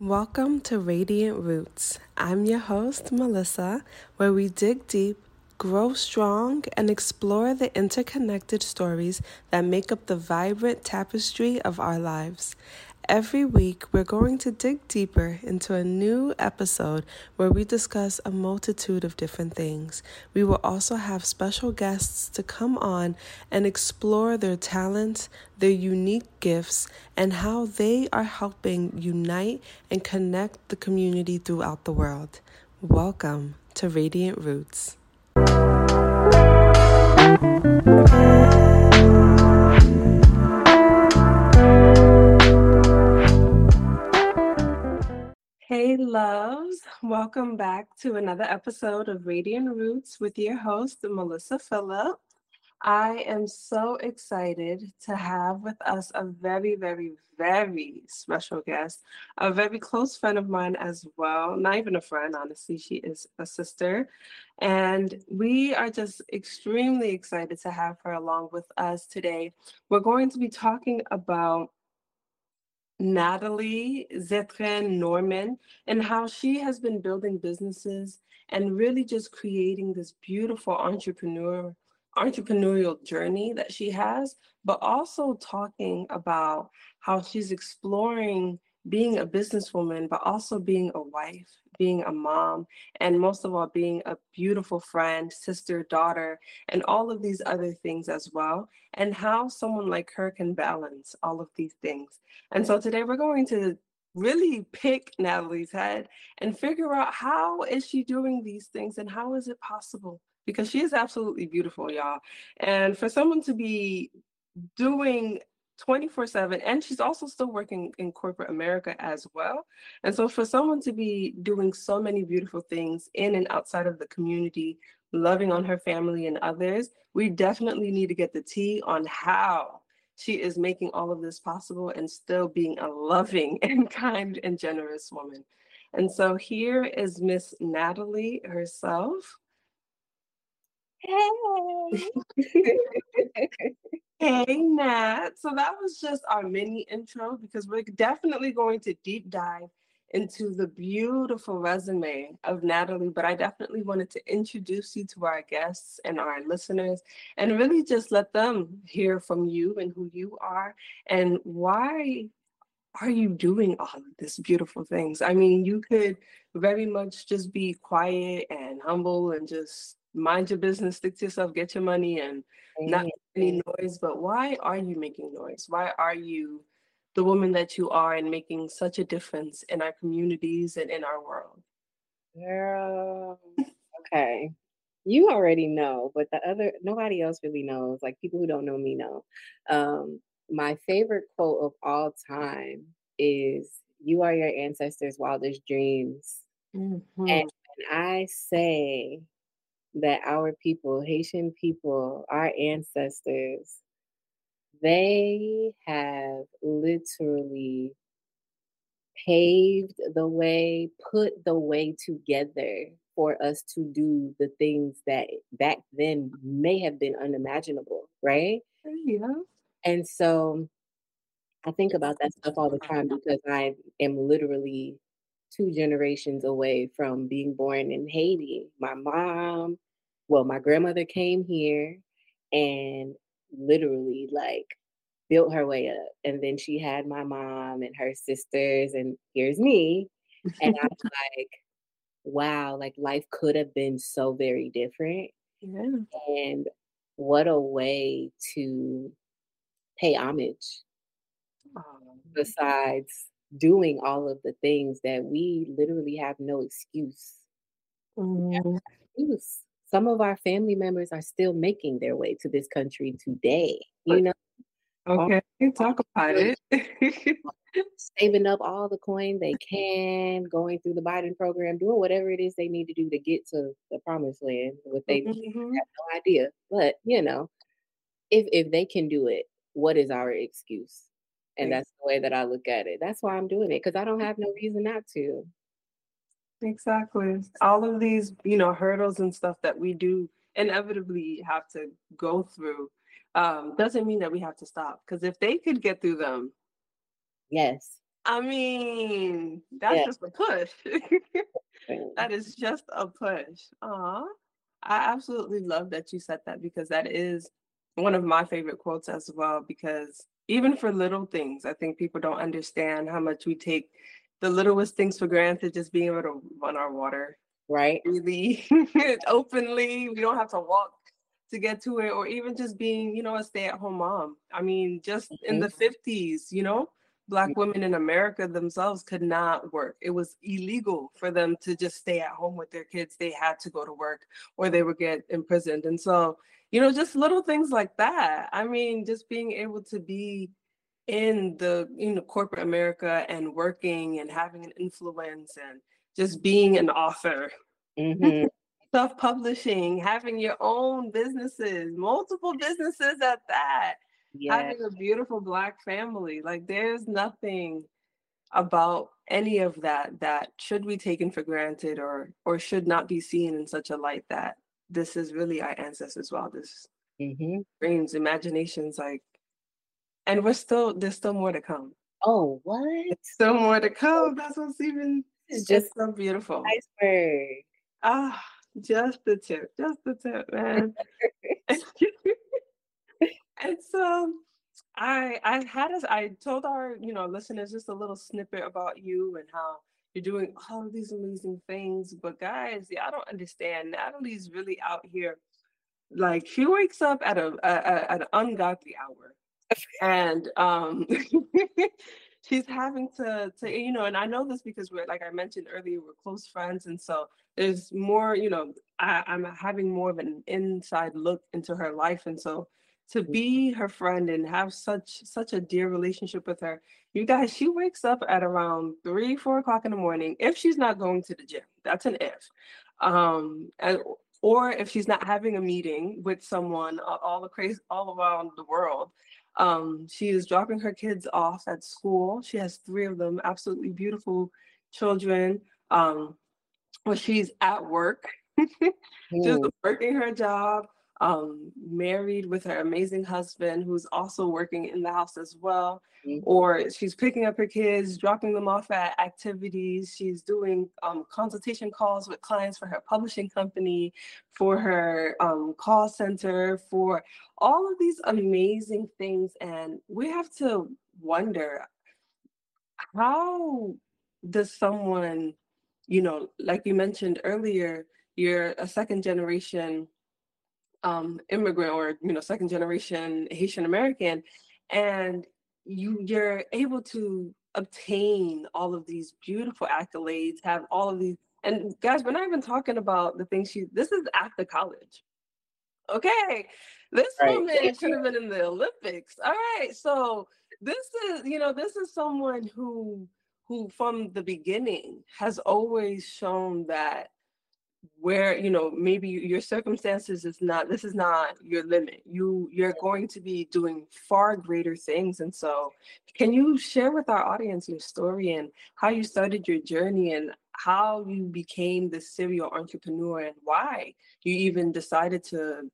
Welcome to Radiant Roots. I'm your host, Melissa, where we dig deep, grow strong, and explore the interconnected stories that make up the vibrant tapestry of our lives. Every week, we're going to dig deeper into a new episode where we discuss a multitude of different things. We will also have special guests to come on and explore their talents, their unique gifts, and how they are helping unite and connect the community throughout the world. Welcome to Radiant Roots. Hey, loves. Welcome back to another episode of Radiant Roots with your host, Melissa Phillip. I am so excited to have with us a very, very, very special guest, a very close friend of mine as well. Not even a friend, honestly, she is a sister. And we are just extremely excited to have her along with us today. We're going to be talking about Nathelie Zetwain Norman and how she has been building businesses and really just creating this beautiful entrepreneur entrepreneurial journey that she has, but also talking about how she's exploring being a businesswoman, but also being a wife, being a mom, and most of all, being a beautiful friend, sister, daughter, and all of these other things as well, and how someone like her can balance all of these things. And so today we're going to really pick Nathelie's head and figure out how is she doing these things and how is it possible because she is absolutely beautiful y'all and for someone to be doing 24 7 and she's also still working in corporate america as well. And so for someone to be doing so many beautiful things in and outside of the community loving on her family and others we definitely need to get the tea on how she is making all of this possible and still being a loving and kind and generous woman. And so here is miss nathelie herself. Hey. Hey, Nat. So that was just our mini intro because we're definitely going to deep dive into the beautiful resume of Nathelie. But I definitely wanted to introduce you to our guests and our listeners and really just let them hear from you and who you are and why are you doing all of these beautiful things? I mean, you could very much just be quiet and humble and just mind your business, stick to yourself, get your money, and not any noise. But why are you making noise? Why are you the woman that you are and making such a difference in our communities and in our world? Girl, okay. You already know, but the other nobody else really knows. Like people who don't know me know. Um, my favorite quote of all time is "You are your ancestors' wildest dreams," mm-hmm. and I say that our people, Haitian people, our ancestors, they have literally paved the way, put the way together for us to do the things that back then may have been unimaginable, right? Yeah. And so I think about that stuff all the time because I am literally two generations away from being born in Haiti. My mom well, my grandmother came here and literally like built her way up. And then she had my mom and her sisters, and here's me. And I was like, wow, like life could have been so very different. Yeah. And what a way to pay homage besides doing all of the things that we literally have no excuse. Mm-hmm. excuse some of our family members are still making their way to this country today. You know. Okay, talk about it. saving up all the coin they can, going through the Biden program, doing whatever it is they need to do to get to the promised land. What they mm-hmm. have no idea, but you know, if if they can do it, what is our excuse? And that's the way that I look at it. That's why I'm doing it because I don't have no reason not to. Exactly. All of these, you know, hurdles and stuff that we do inevitably have to go through um, doesn't mean that we have to stop. Because if they could get through them, yes, I mean, that's Yeah. just a push. that is just a push. Aw. I absolutely love that you said that because that is one of my favorite quotes as well. Because even for little things, I think people don't understand how much we take the littlest things for granted, just being able to run our water Right? really openly. We don't have to walk to get to it, or even just being, you know, a stay-at-home mom. I mean, just in Mhm. the 50s, you know, black women in America themselves could not work. It was illegal for them to just stay at home with their kids. They had to go to work or they would get imprisoned. And so, you know, just little things like that. I mean, just being able to be in the you know corporate America and working and having an influence and just being an author hmm self-publishing, having your own businesses, multiple businesses at that, Yeah. having a beautiful black family. Like there's nothing about any of that that should be taken for granted or or should not be seen in such a light that this is really our ancestors' wildest hmm dreams, imaginations, like and we're still there's still more to come. Oh, what? Still more to come. That's what's even it's just so beautiful. iceberg. Ah, just the tip, just the tip, man. and so I I had us I told our you know listeners just a little snippet about you and how you're doing all of these amazing things. But guys, yeah, I don't understand. Nathelie's really out here. Like she wakes up at a, a, a an ungodly hour, and um, she's having to to you know. And I know this because we're like I mentioned earlier, we're close friends, and so there's more. You know, I, I'm having more of an inside look into her life, and so to be her friend and have such such a dear relationship with her you guys she wakes up at around three four o'clock in the morning if she's not going to the gym. That's an if. Um and, or if she's not having a meeting with someone all across all around the world. Um she is dropping her kids off at school. She has three of them absolutely beautiful children. Um when she's at work just Mm, working her job, um, married with her amazing husband who's also working in the house as well. Mhm. Or she's picking up her kids, dropping them off at activities. She's doing um, consultation calls with clients for her publishing company, for her um, call center, for all of these amazing things. And we have to wonder how does someone, you know, like you mentioned earlier, you're a second generation um, immigrant or you know second generation Haitian American, and you you're able to obtain all of these beautiful accolades, have all of these. And guys, we're not even talking about the things she. This is after college. Okay, this Right. woman should have been in the Olympics. All right, so this is you know this is someone who who from the beginning has always shown that where you know maybe your circumstances is not this is not your limit. You you're going to be doing far greater things. And so can you share with our audience your story and how you started your journey and how you became the serial entrepreneur and why you even decided to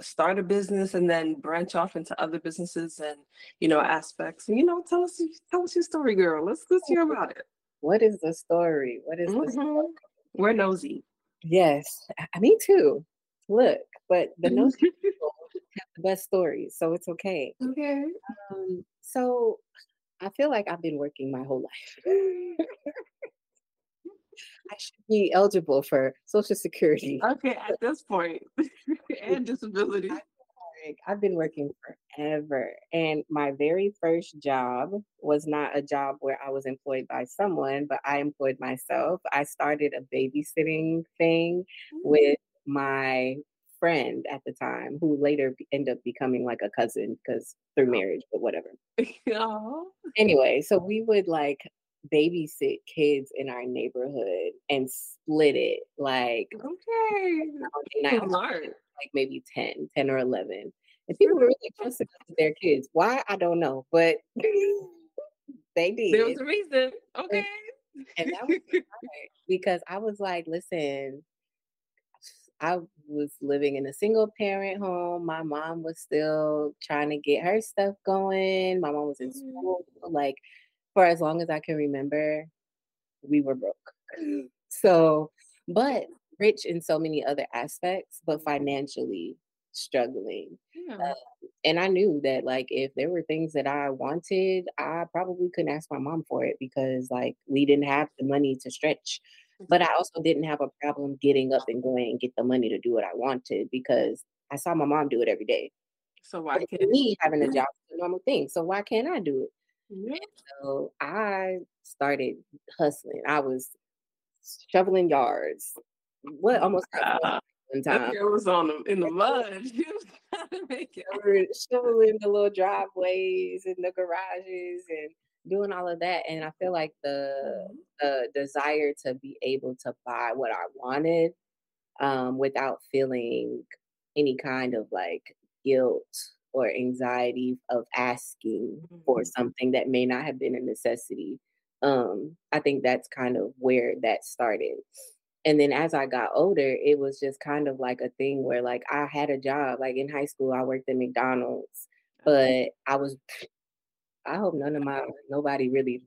start a business and then branch off into other businesses and you know aspects? You know tell us tell us your story girl. Let's let's hear about it. What is the story? What is the Mhm. we're nosy Yes, I- me too. Look, but the no people have the best stories, so it's okay. okay Um, so I feel like I've been working my whole life. I should be eligible for Social Security. Okay, at this point, and disability. Like, I've been working forever. And my very first job was not a job where I was employed by someone, but I employed myself. I started a babysitting thing mm. with my friend at the time, who later ended up becoming like a cousin because through oh. marriage, but whatever. Aw. Anyway, so we would like babysit kids in our neighborhood and split it like Okay. Monday night, I'm like maybe 10, 10 or 11. And people were really trusting their kids. Why? I don't know, but they did There was a reason. Okay. And that was because I was like, listen, I was living in a single parent home. My mom was still trying to get her stuff going. My mom was in Mhm. school. Like for as long as I can remember, we were broke. So, but rich in so many other aspects, but financially struggling. Yeah. Uh, and I knew that like if there were things that I wanted, I probably couldn't ask my mom for it because like we didn't have the money to stretch. But I also didn't have a problem getting up and going and get the money to do what I wanted because I saw my mom do it every day. So why can't me having a job is a normal thing. So why can't I do it? Yeah. So I started hustling. I was shoveling yards. What almost got Ah, one time. girl was on the, in the mud. She was trying to make it. We were shoveling the little driveways and the garages and doing all of that. And I feel like the the desire to be able to buy what I wanted um, without feeling any kind of like guilt or anxiety of asking for Mhm. something that may not have been a necessity. Um, I think that's kind of where that started. And then as I got older, it was just kind of like a thing where like I had a job. Like in high school, I worked at McDonald's, but I was I hope none of my nobody really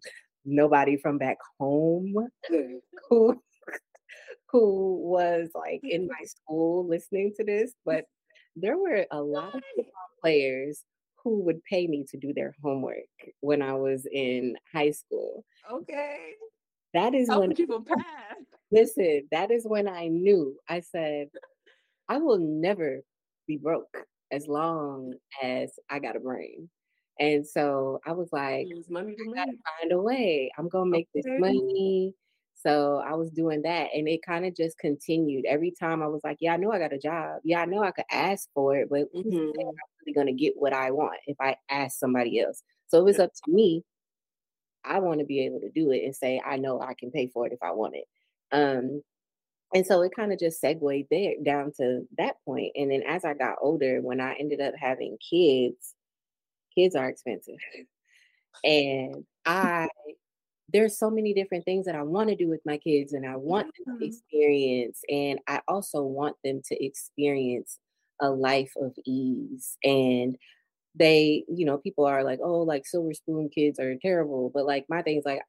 nobody from back home who who was like in my school listening to this, but there were a lot of players who would pay me to do their homework when I was in high school. Okay. That is when people pass. listen, that is when I knew. I said, I will never be broke as long as I got a brain. And so I was like, I gotta find a way. I'm gonna make this money. So I was doing that, and it kind of just continued. Every time I was like, "Yeah, I know I got a job. Yeah, I know I could ask for it, but to Mhm. I'm really gonna get what I want if I ask somebody else?" So it was up to me. I want to be able to do it and say, "I know I can pay for it if I want it." Um, and so it kind of just segued there down to that point. And then as I got older, when I ended up having kids, kids are expensive. And I there's so many different things that I want to do with my kids and I want them to experience and I also want them to experience a life of ease and they you know people are like oh like silver spoon kids are terrible but like my thing is like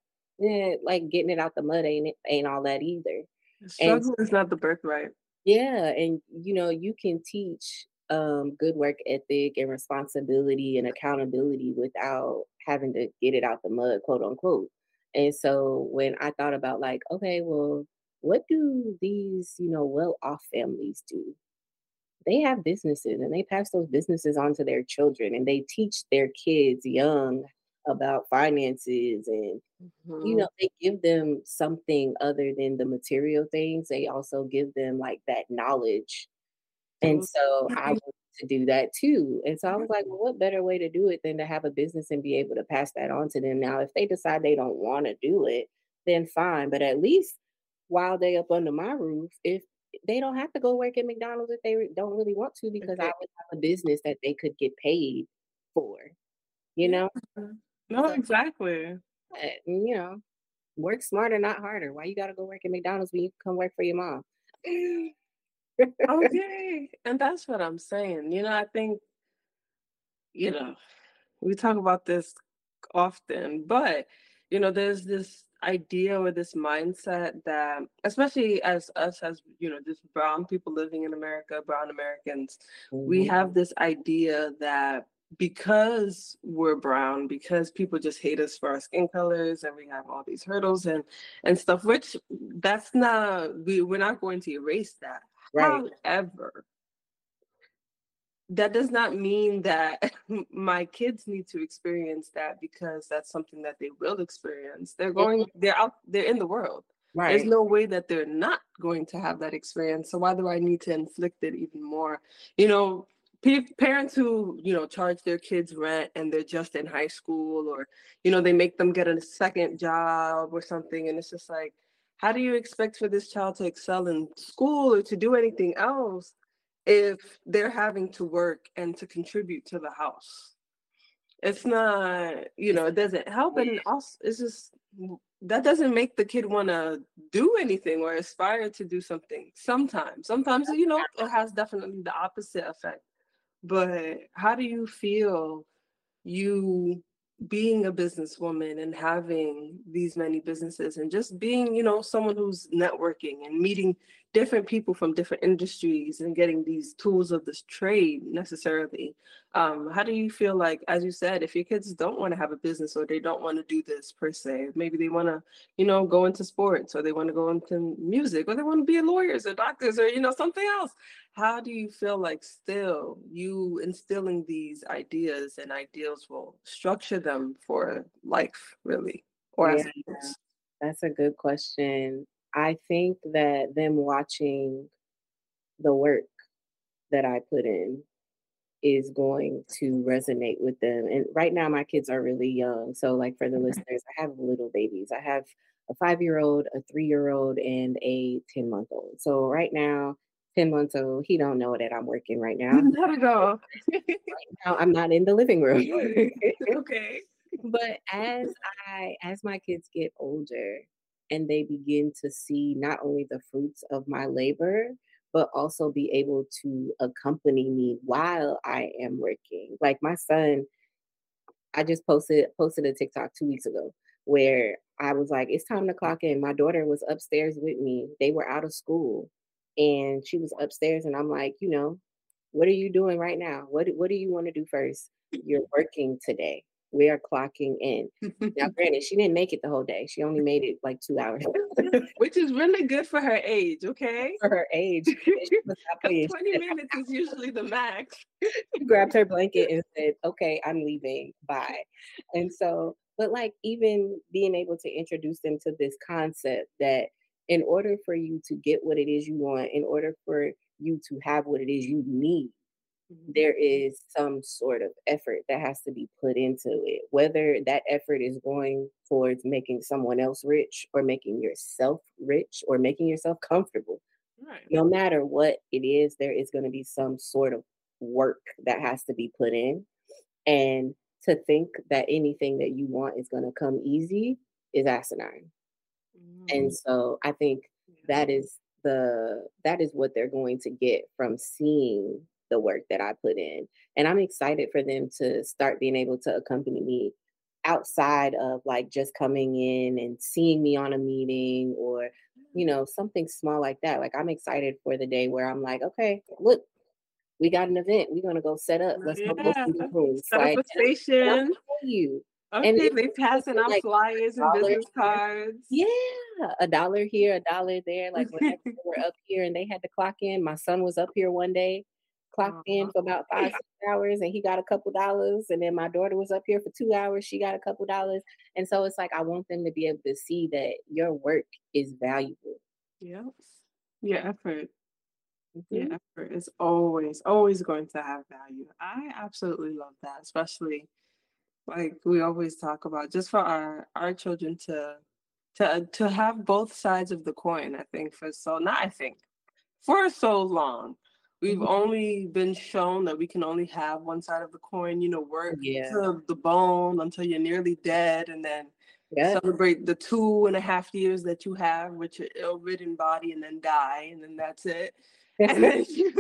eh, like getting it out the mud ain't it ain't all that either and Struggle is not the birthright. yeah, and you know, you can teach um good work ethic and responsibility and accountability without having to get it out the mud, quote unquote. And so when I thought about like, okay, well, what do these, you know, well-off families do? They have businesses and they pass those businesses on to their children and they teach their kids young about finances and you Mhm. know, they give them something other than the material things. They also give them like that knowledge. And so I wanted to do that too. And so I was like, well, what better way to do it than to have a business and be able to pass that on to them? Now, if they decide they don't want to do it, then fine. But at least while they up under my roof, if they don't have to go work at McDonald's if they don't really want to, because I would have a business that they could get paid for, you know? No, So, exactly. uh, you know, work smarter, not harder. Why you gotta go work at McDonald's when you can come work for your mom? Okay. And that's what I'm saying. You know, I think, you know, we talk about this often, but, you know, there's this idea or this mindset that, especially as us, as, you know, just brown people living in America, brown Americans, we Mhm. have this idea that because we're brown because people just hate us for our skin colors and we have all these hurdles and and stuff which that's not we, we're not going to erase that Right. however that does not mean that my kids need to experience that because that's something that they will experience they're going they're out they're in the world Right. there's no way that they're not going to have that experience. So why do I need to inflict it even more? You know, parents who you know charge their kids rent and they're just in high school, or you know they make them get a second job or something, and it's just like, how do you expect for this child to excel in school or to do anything else if they're having to work and to contribute to the house? It's not, you know, it doesn't help, and also it's just that doesn't make the kid want to do anything or aspire to do something sometimes. Sometimes you know it has definitely the opposite effect. But how do you feel you being a businesswoman and having these many businesses and just being, you know, someone who's networking and meeting different people from different industries and getting these tools of this trade necessarily. Um, how do you feel like, as you said, if your kids don't want to have a business or they don't want to do this per se, maybe they want to, you know, go into sports or they want to go into music or they want to be lawyers or doctors or, you know, something else. How do you feel like still you instilling these ideas and ideals will structure them for life, really? Or yeah, that's a good question. I think that them watching the work that I put in is going to resonate with them. And right now, my kids are really young. So, like for the mm-hmm. listeners, I have little babies. I have a five year old, a three year old, and a 10 month old. So, right now, 10 months old, he don't know that I'm working right now. Not at all. right now, I'm not in the living room. okay. But as I as my kids get older, and they begin to see not only the fruits of my labor, but also be able to accompany me while I am working. Like my son, I just posted posted a TikTok two weeks ago where I was like, it's time to clock in. My daughter was upstairs with me. They were out of school and she was upstairs and I'm like, you know, what are you doing right now? What what do you want to do first? You're working today we are clocking in. now, granted, she didn't make it the whole day. She only made it like two hours, which is really good for her age. Okay, for her age, twenty minutes is usually the max. she grabbed her blanket and said, "Okay, I'm leaving. Bye." And so, but like even being able to introduce them to this concept that in order for you to get what it is you want, in order for you to have what it is you need there mm-hmm. some sort of effort that has to be put into it. Whether that effort is going towards making someone else rich or making yourself rich or making yourself comfortable. Right. No matter what it is, there is going to be some sort of work that has to be put in. And to think that anything that you want is going to come easy is asinine. Mm. And so I think that is the that is what they're going to get from seeing the work that I put in. And I'm excited for them to start being able to accompany me outside of like just coming in and seeing me on a meeting or you know something small like that like i'm excited for the day where i'm like okay look we got an event we're going to go set up let's yeah. go the rooms like, station you Okay, and they passing out like flyers and business cards. Yeah, a dollar here, a dollar there. Like when we were up here and they had to clock in, my son was up here one day clocked uh-huh. in for about five six hours and he got a couple dollars and then my daughter was up here for two hours she got a couple dollars and so it's like i want them to be able to see that your work is valuable. Yes your effort. Mm-hmm. your effort is always always going to have value. I absolutely love that especially like we always talk about just for our our children to to to have both sides of the coin i think for so not i think for so long We've mm-hmm. only been shown that we can only have one side of the coin, you know, work yeah. to the bone until you're nearly dead and then yeah. celebrate the two and a half years that you have with your ill-ridden body and then die and then that's it. and then you,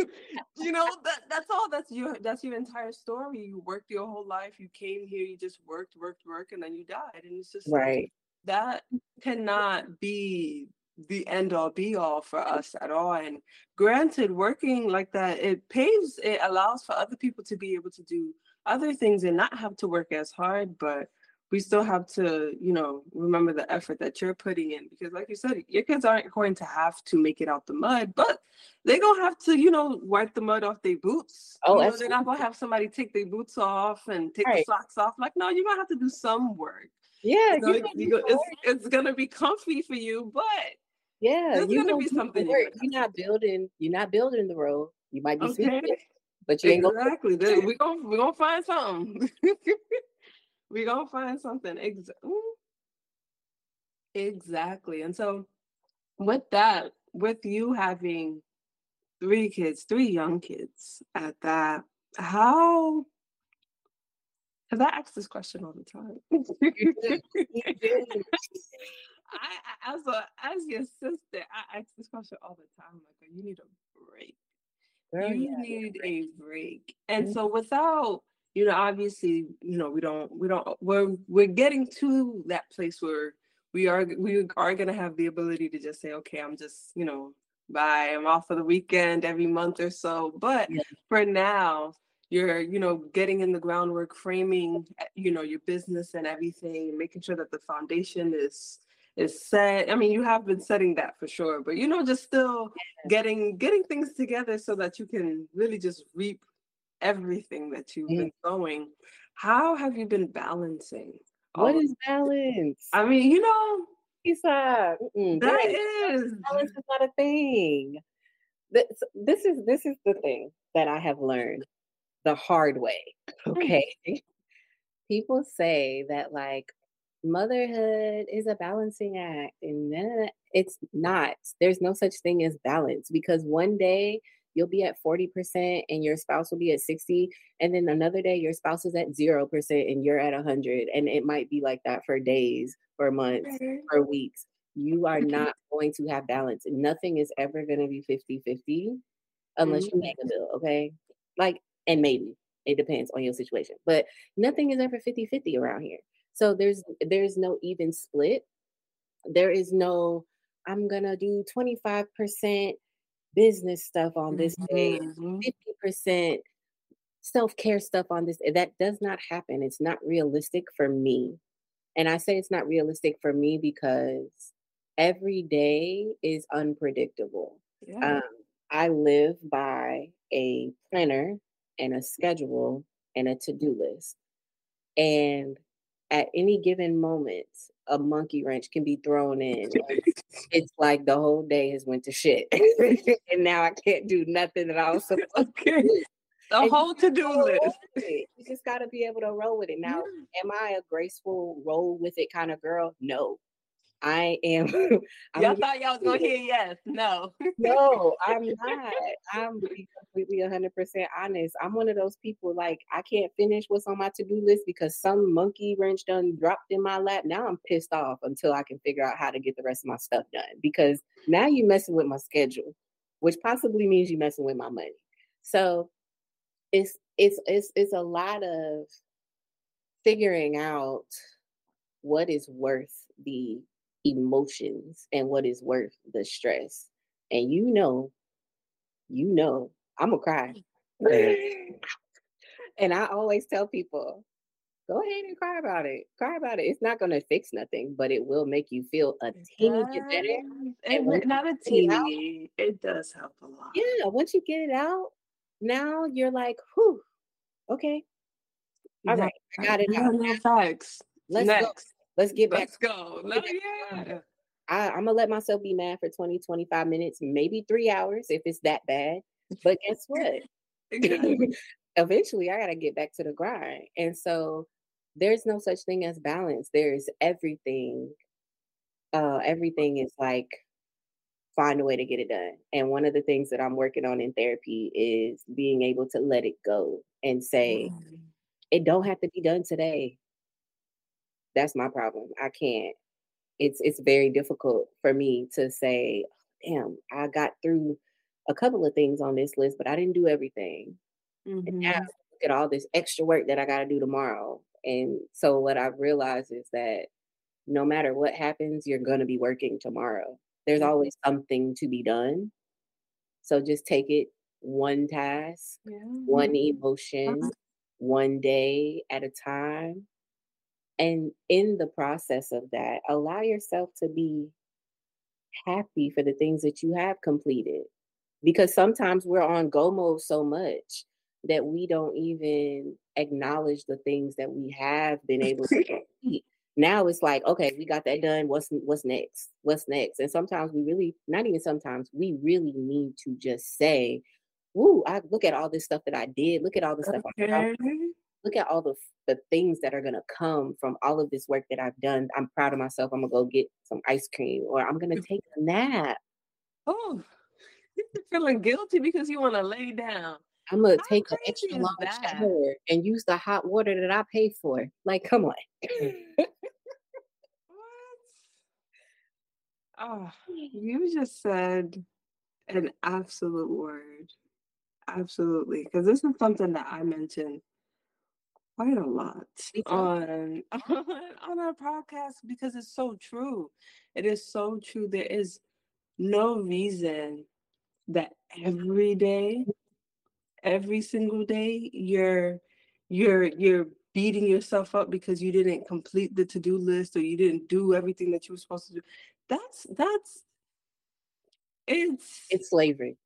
you know, that that's all that's your that's your entire story. You worked your whole life, you came here, you just worked, worked, worked, and then you died. And it's just right. that cannot be the end all be all for us at all. And granted, working like that, it paves, it allows for other people to be able to do other things and not have to work as hard, but we still have to, you know, remember the effort that you're putting in because, like you said, your kids aren't going to have to make it out the mud, but they're gonna have to, you know, wipe the mud off their boots. Oh, you know, they're not gonna have somebody take their boots off and take right. the socks off. Like, no, you're gonna have to do some work. Yeah, you you go, it's, it's gonna be comfy for you, but yeah, There's you gonna be something. You're not building. You're not building the road. You might be okay. Sleeping, but you ain't exactly. Gonna... we gonna we gonna find something. we gonna find something. Exactly. And so, with that, with you having three kids, three young kids at that, how because I ask this question all the time. I, as a as your sister, I ask this question all the time. Like, you need a break. Girl, you yeah, need a break. And mm-hmm. so, without you know, obviously, you know, we don't, we don't, we're, we're getting to that place where we are, we are going to have the ability to just say, okay, I'm just, you know, bye, I'm off for the weekend every month or so. But yeah. for now, you're, you know, getting in the groundwork, framing, eh, you know, your business and everything, making sure that the foundation is, is set. I mean, you have been setting that for sure, but you know, just still getting getting things together so that you can really just reap everything that you've been going. How have you been balancing? What is balance? I mean, you know, Isa, that is balance is not a thing. This, this is this is the thing that I have learned the hard way. Hmm. Okay. People say that like motherhood is a balancing act and it's not. There's no such thing as balance because one day you'll be at 40% and your spouse will be at 60 and then another day your spouse is at 0% and you're at 100 and it might be like that for days for months mm-hmm. for weeks you are mm-hmm. not going to have balance nothing is ever going to be 50-50 unless mm-hmm. you make a bill okay like and maybe it depends on your situation but nothing is ever 50-50 around here so there's there's no even split there is no i'm gonna do 25% business stuff on this day, mm-hmm. 50% self-care stuff on this. That does not happen. It's not realistic for me. And I say it's not realistic for me because every day is unpredictable. Yeah. Um, I live by a planner and a schedule and a to-do list. And at any given moment, a monkey wrench can be thrown in. it's like the whole day has went to shit, and now I can't do nothing that I was supposed okay. to do. The and whole to do list. You just got to be able to roll with it. Now, yeah. am I a graceful roll with it kind of girl? No, I am. y'all thought y'all was gonna hear yes. No. no, I'm not. I'm completely 100% honest. I'm one of those people like I can't finish what's on my to-do list because some monkey wrench done dropped in my lap. Now I'm pissed off until I can figure out how to get the rest of my stuff done because now you're messing with my schedule, which possibly means you're messing with my money. So it's it's it's it's a lot of figuring out what is worth the emotions and what is worth the stress. And you know, you know, I'm gonna cry. and I always tell people, go ahead and cry about it. Cry about it. It's not gonna fix nothing, but it will make you feel a teeny bit better. And not a teeny, it, it does help a lot. Yeah, once you get it out, now you're like, whew, okay. All right, I got it out. Facts. Let's Next. Let's get back. Let's go. No, yeah. I, I'm gonna let myself be mad for 20, 25 minutes, maybe three hours if it's that bad. But guess what? Eventually, I gotta get back to the grind. And so, there's no such thing as balance. There's everything. Uh, everything is like find a way to get it done. And one of the things that I'm working on in therapy is being able to let it go and say, mm. it don't have to be done today that's my problem. I can't. It's it's very difficult for me to say, damn, I got through a couple of things on this list, but I didn't do everything. Mm-hmm. And now mm-hmm. look at all this extra work that I got to do tomorrow. And so what I've realized is that no matter what happens, you're going to be working tomorrow. There's always something to be done. So just take it one task, yeah. one emotion, uh-huh. one day at a time and in the process of that, allow yourself to be happy for the things that you have completed. Because sometimes we're on go mode so much that we don't even acknowledge the things that we have been able to complete. Now it's like, okay, we got that done. What's what's next? What's next? And sometimes we really, not even sometimes, we really need to just say, "Woo! I look at all this stuff that I did. Look at all the stuff okay. I look at all the the things that are gonna come from all of this work that I've done. I'm proud of myself. I'm gonna go get some ice cream, or I'm gonna take a nap. Oh, you're feeling guilty because you want to lay down. I'm gonna How take an extra long shower and use the hot water that I paid for. Like, come on. what? Oh, you just said an absolute word. Absolutely. Because this is something that I mentioned quite a lot on, on um, on our podcast because it's so true. It is so true. There is no reason that every day, every single day, you're you're you're beating yourself up because you didn't complete the to-do list or you didn't do everything that you were supposed to do. That's that's it's It's slavery.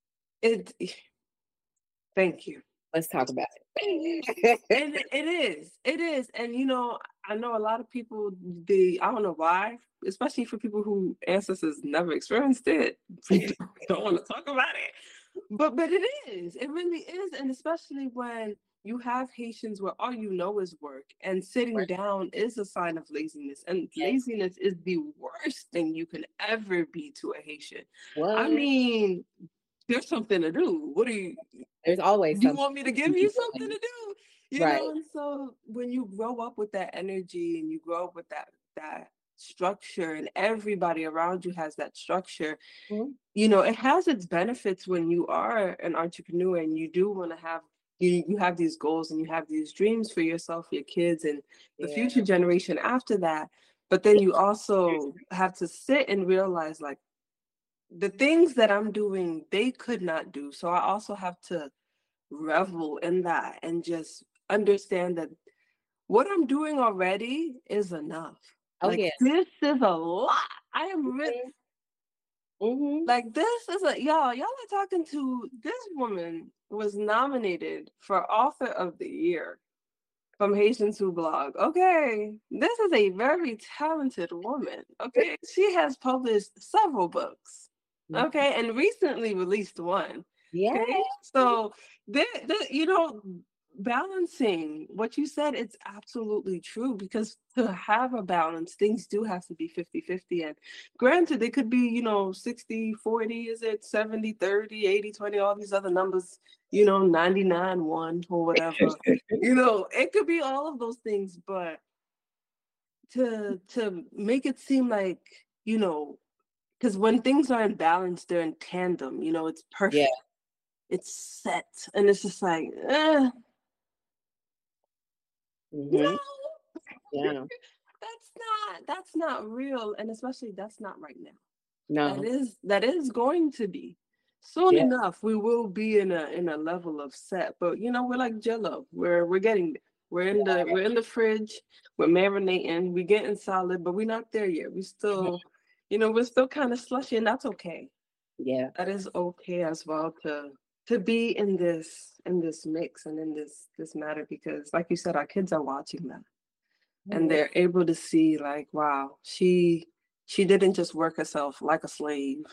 it thank you. Let's talk about it. it, it is it is and you know i know a lot of people The i don't know why especially for people who ancestors never experienced it don't, want to talk about it but but it is it really is and especially when you have haitians where all you know is work and sitting Right. down is a sign of laziness and Yes. laziness is the worst thing you can ever be to a haitian What? i mean there's something to do what do you there's always you want me to give you something to do you Right. know and so when you grow up with that energy and you grow up with that that structure and everybody around you has that structure Mhm. you know it has its benefits when you are an entrepreneur and you do want to have you, you have these goals and you have these dreams for yourself your kids and the Yeah. future generation after that but then you also have to sit and realize like the things that i'm doing they could not do so i also have to revel in that and just understand that what i'm doing already is enough Oh like yeah. this is a lot i am really hmm like this is a y'all y'all are talking to this woman was nominated for author of the year from Haitian Sue blog. Okay, this is a very talented woman. Okay, she has published several books. Okay, and recently released one. Yeah. Okay, so the, there, you know, balancing what you said, it's absolutely true because to have a balance, things do have to be 50 50. And granted, it could be, you know, 60 40, is it 70 30, 80 20, all these other numbers, you know, 99 1 or whatever. you know, it could be all of those things, but to to make it seem like, you know, because when things are in balance, they're in tandem, you know, it's perfect Yeah. it's set and it's just like eh, Mhm. no Yeah. that's not that's not real and especially that's not right now No. that is that is going to be soon Yeah. enough we will be in a in a level of set but you know we're like jello we're we're getting there we're in the we're in the fridge we're marinating we're getting solid but we're not there yet we still you know we're still kind of slushy and that's okay. Yeah. that is okay as well to to be in this in this mix and in this this matter because like you said our kids are watching that and they're able to see like wow she she didn't just work herself like a slave.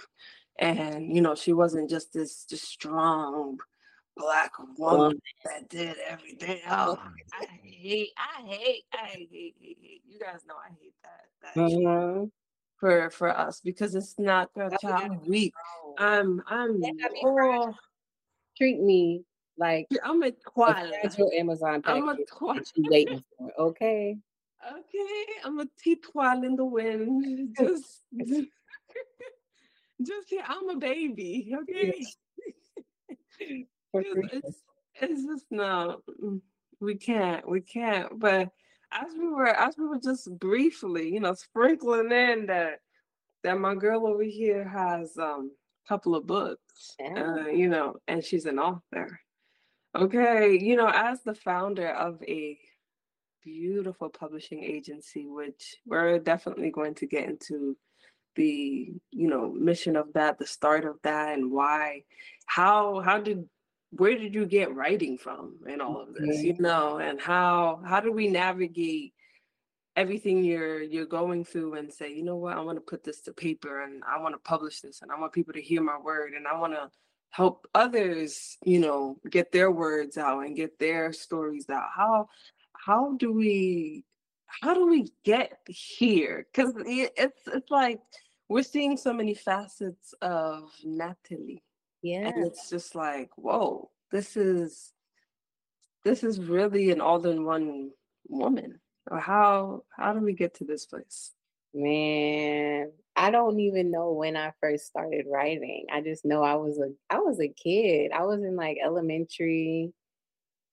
And you know she wasn't just this just strong black woman that did everything. Oh i hate i hate i hate, hate, hate. you guys know i hate that that Mhm. For for us because it's not the Oh, child yeah. weak i'm i'm Let that be oh, Treat me like i'm a fragile Amazon I'm a package koala that you waiting for. Okay. Okay, I'm a teetoile in the wind. Just, just here. I'm a baby. Okay, it's it's just no. mm, We can't. We can't. But as we were, as we were just briefly, you know, sprinkling in that that my girl over here has um a couple of books. Yeah. Uh, you know, and she's an author. Okay, you know, as the founder of a beautiful publishing agency, which we're definitely going to get into the you know mission of that, the start of that, and why, how how did where did you get writing from and all of this, you know, and how how do we navigate everything you're you're going through and say, you know what, I want to put this to paper and I want to publish this and I want people to hear my word and I want to help others, you know, get their words out and get their stories out. How how do we how do we get here? Because it's it's like we're seeing so many facets of Nathelie, Yeah. and it's just like, whoa, this is this is really an all-in-one woman. Or how how do we get to this place? Man, I don't even know when I first started writing. I just know I was a I was a kid. I was in like elementary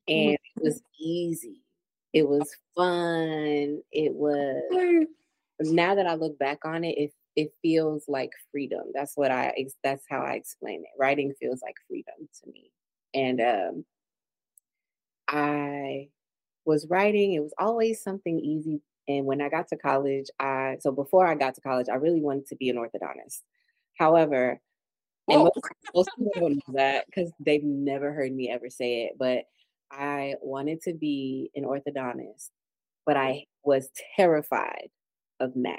and it mm-hmm. was easy. It was fun. It was now that I look back on it, it it feels like freedom. That's what I that's how I explain it. Writing feels like freedom to me. And um I was writing, it was always something easy. And when I got to college, I so before I got to college, I really wanted to be an orthodontist. However, and most, most people don't know that because they've never heard me ever say it, but I wanted to be an orthodontist, but I was terrified of math.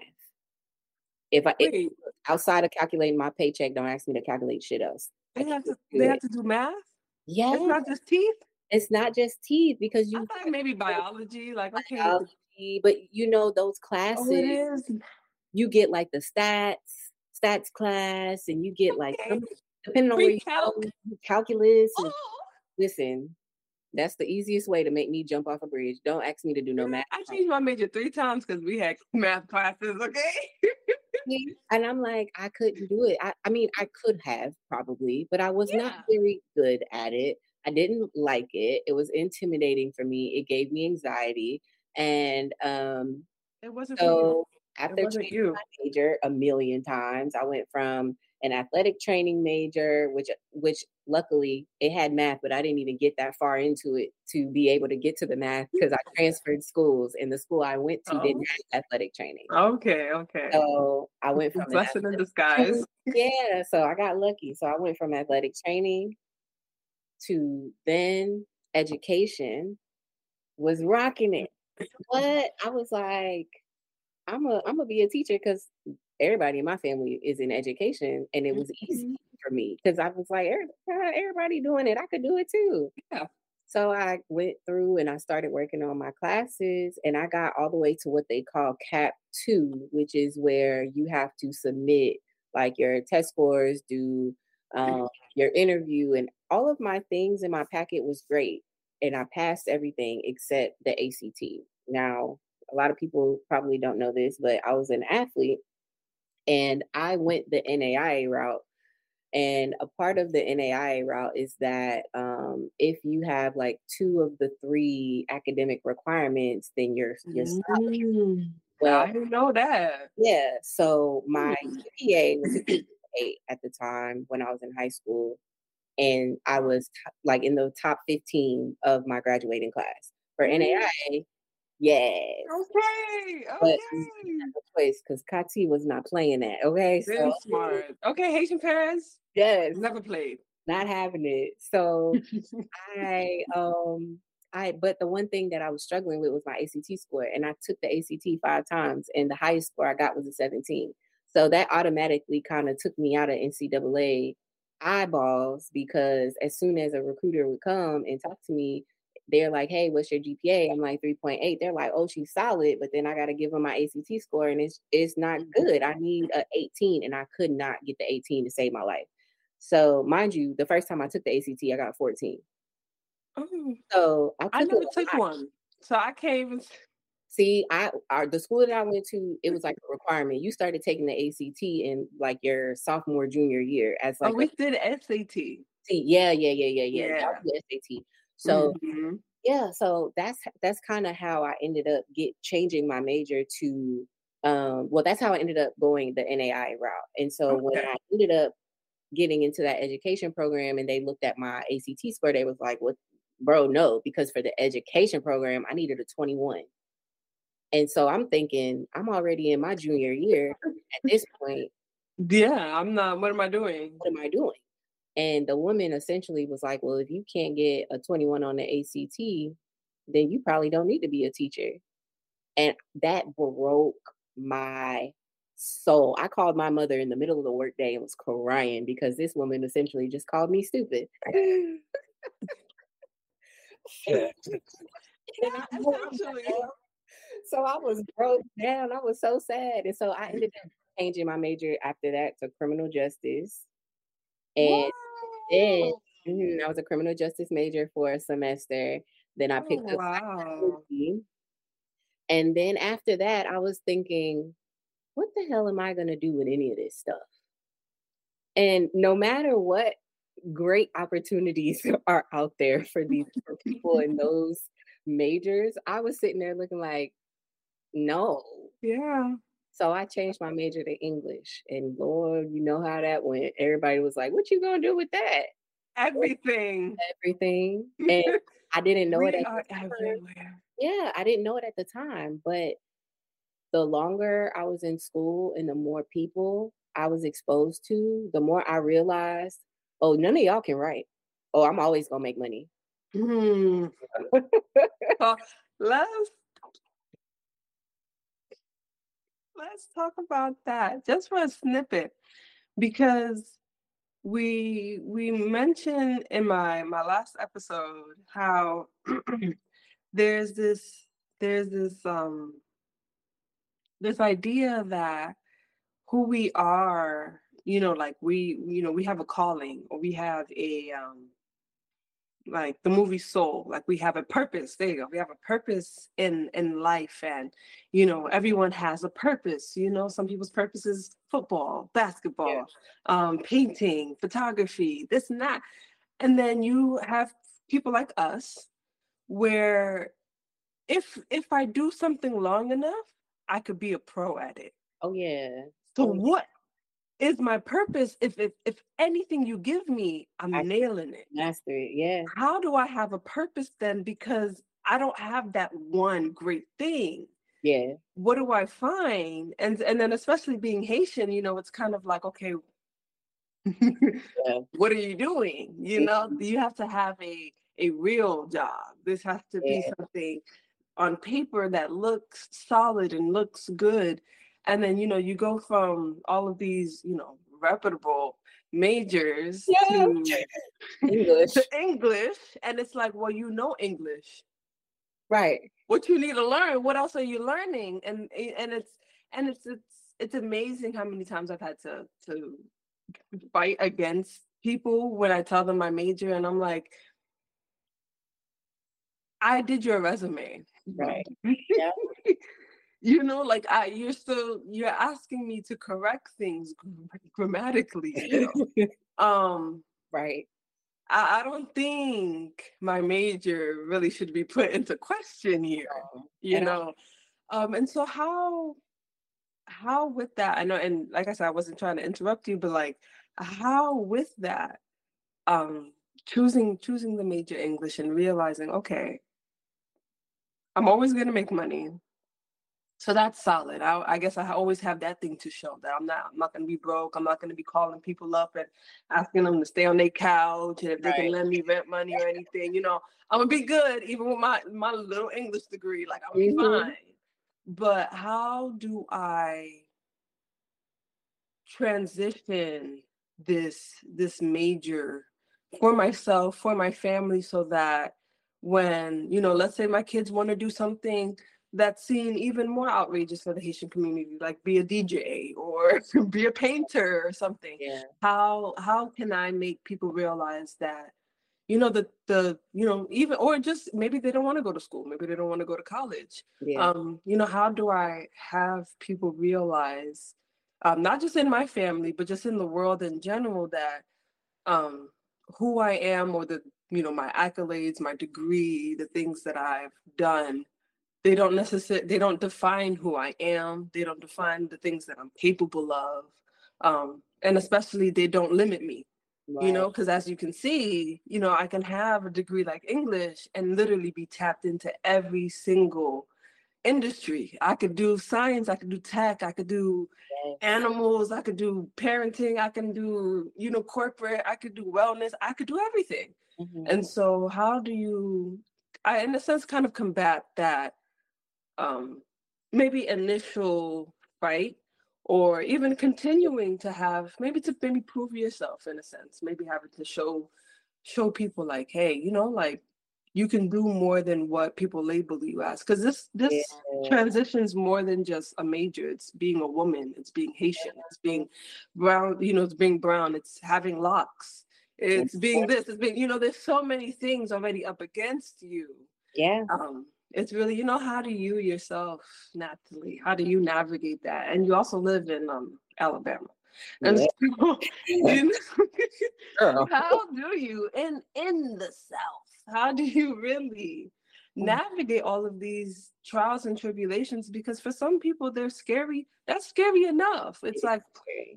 If I if, outside of calculating my paycheck, don't ask me to calculate shit else. They have to. They have to do math. Yeah, it's not just teeth. It's not just teeth because you maybe biology, like okay, biology, but you know those classes. Oh, it is. You get like the stats, stats class, and you get like okay. depending on where you go, calculus. Oh. listen, that's the easiest way to make me jump off a bridge. Don't ask me to do no math. I changed my major three times because we had math classes, okay? and I'm like, I couldn't do it. I, I mean, I could have probably, but I was yeah. not very good at it. I didn't like it. It was intimidating for me. It gave me anxiety. And um it wasn't so after changing my major a million times, I went from an athletic training major, which which luckily it had math, but I didn't even get that far into it to be able to get to the math hmm. because I transferred schools and the school I went to oh. didn't have athletic training. Okay, okay. So I went from blessing in disguise. yeah, so I got lucky. So I went from athletic training to then education was rocking it. But I was like, I'm a I'm gonna be a teacher because everybody in my family is in education, and it was mm-hmm. easy for me because I was like, everybody doing it, I could do it too. Yeah. So I went through and I started working on my classes, and I got all the way to what they call CAP two, which is where you have to submit like your test scores, do um, your interview, and all of my things in my packet was great, and I passed everything except the ACT. Now, a lot of people probably don't know this, but I was an athlete and I went the NAIA route. And a part of the NAIA route is that um, if you have like two of the three academic requirements, then you're you're mm. Well, I didn't know that. Yeah. So my GPA was eight at the time when I was in high school, and I was t- like in the top fifteen of my graduating class for mm. NAIA. Yes. Okay. Okay. Place because Kati was not playing that. Okay. Very so, smart. Okay, Haitian parents. Yes. Never played. Not having it. So I um I but the one thing that I was struggling with was my ACT score, and I took the ACT five times, and the highest score I got was a 17. So that automatically kind of took me out of NCAA eyeballs because as soon as a recruiter would come and talk to me, they're like, hey, what's your GPA? I'm like 3.8. They're like, oh, she's solid, but then I got to give them my ACT score and it's it's not mm-hmm. good. I need a 18 and I could not get the 18 to save my life. So mind you, the first time I took the ACT, I got 14. Oh. So I, I never took one. So I can't even see I our the school that I went to, it was like a requirement. You started taking the ACT in like your sophomore, junior year as oh, like oh, we a, did SAT. Yeah, yeah, yeah, yeah, yeah. yeah. SAT. So mm-hmm. yeah, so that's that's kind of how I ended up get changing my major to um well that's how I ended up going the NAI route. And so okay. when I ended up getting into that education program and they looked at my ACT score, they was like, Well, bro, no, because for the education program, I needed a 21. And so I'm thinking, I'm already in my junior year at this point. Yeah, I'm not. What am I doing? What am I doing? And the woman essentially was like, Well, if you can't get a 21 on the ACT, then you probably don't need to be a teacher. And that broke my soul. I called my mother in the middle of the workday and was crying because this woman essentially just called me stupid. so I was broke down. I was so sad. And so I ended up changing my major after that to criminal justice. And then mm-hmm, I was a criminal justice major for a semester. Then I picked oh, up wow. And then after that, I was thinking, what the hell am I going to do with any of this stuff? And no matter what great opportunities are out there for these for people in those majors, I was sitting there looking like, no. Yeah. So I changed my major to English, and Lord, you know how that went. Everybody was like, "What you gonna do with that?" Everything. Everything, and I didn't know it. At the time. everywhere. Yeah, I didn't know it at the time, but the longer I was in school and the more people I was exposed to, the more I realized, oh, none of y'all can write. Oh, I'm always gonna make money. Hmm. So let's let's talk about that just for a snippet because we we mentioned in my my last episode how there's this there's this um this idea that who we are you know like we you know we have a calling or we have a um like the movie soul like we have a purpose there you go we have a purpose in in life and you know everyone has a purpose you know some people's purpose is football basketball um painting photography this and that and then you have people like us where if if i do something long enough i could be a pro at it. Oh yeah. so Oh, what is my purpose if if if anything you give me i'm I- nailing it Master it. Yeah. how do I have a purpose then? Because I don't have that one great thing. Yeah. What do I find? And and then especially being Haitian, you know, it's kind of like, okay, what are you doing? You know, you have to have a a real job. This has to be something on paper that looks solid and looks good. And then, you know, you go from all of these, you know, reputable majors Yeah. to English. to English, and it's like, well, you know English. Right. What you need to learn? What else are you learning? And and it's and it's it's it's amazing how many times I've had to to fight against people when I tell them my major, and I'm like, I did your resume. Right. Yeah. You know, like I, you're still you're asking me to correct things gra- grammatically. Still. um, right. I, I don't think my major really should be put into question here. You and I- know, um, and so how how with that? I know, and like I said, I wasn't trying to interrupt you, but like how with that, um, choosing choosing the major English and realizing, okay, I'm always gonna make money. So that's solid. I, I guess I always have that thing to show that I'm not I'm not gonna be broke. I'm not gonna be calling people up and asking them to stay on their couch and if they can Right. lend me rent money or anything. You know, I'm gonna be good even with my my little English degree. Like I'm Mhm. fine. But how do I transition this this major for myself, for my family, so that when, you know, let's say my kids want to do something that's seen even more outrageous for the Haitian community, like be a DJ or be a painter or something. Yeah. How how can I make people realize that, you know, the the you know even or just maybe they don't want to go to school, maybe they don't want to go to college. Yeah. Um, you know, how do I have people realize, um, not just in my family, but just in the world in general, that um, who I am or the you know my accolades, my degree, the things that I've done they don't necessarily they don't define who i am they don't define the things that i'm capable of um, and especially they don't limit me you know because as you can see you know i can have a degree like english and literally be tapped into every single industry i could do science i could do tech i could do Yes. animals i could do parenting i can do you know corporate i could do wellness i could do everything Mhm. and so how do you I in a sense kind of combat that um maybe initial fight or even continuing to have maybe to maybe prove yourself in a sense, maybe having to show show people like, hey, you know, like you can do more than what people label you as. Cause this this Yeah. transitions more than just a major. It's being a woman, it's being Haitian, it's being brown, you know, it's being brown, it's having locks, it's being this, it's being, you know, there's so many things already up against you. Yeah. Um, it's really, you know, how do you yourself, Nathelie, how do you navigate that? And you also live in um Alabama. And Yeah. so, you know, how do you in in the South? How do you really Mm. navigate all of these trials and tribulations because for some people they're scary. That's scary enough. It's like,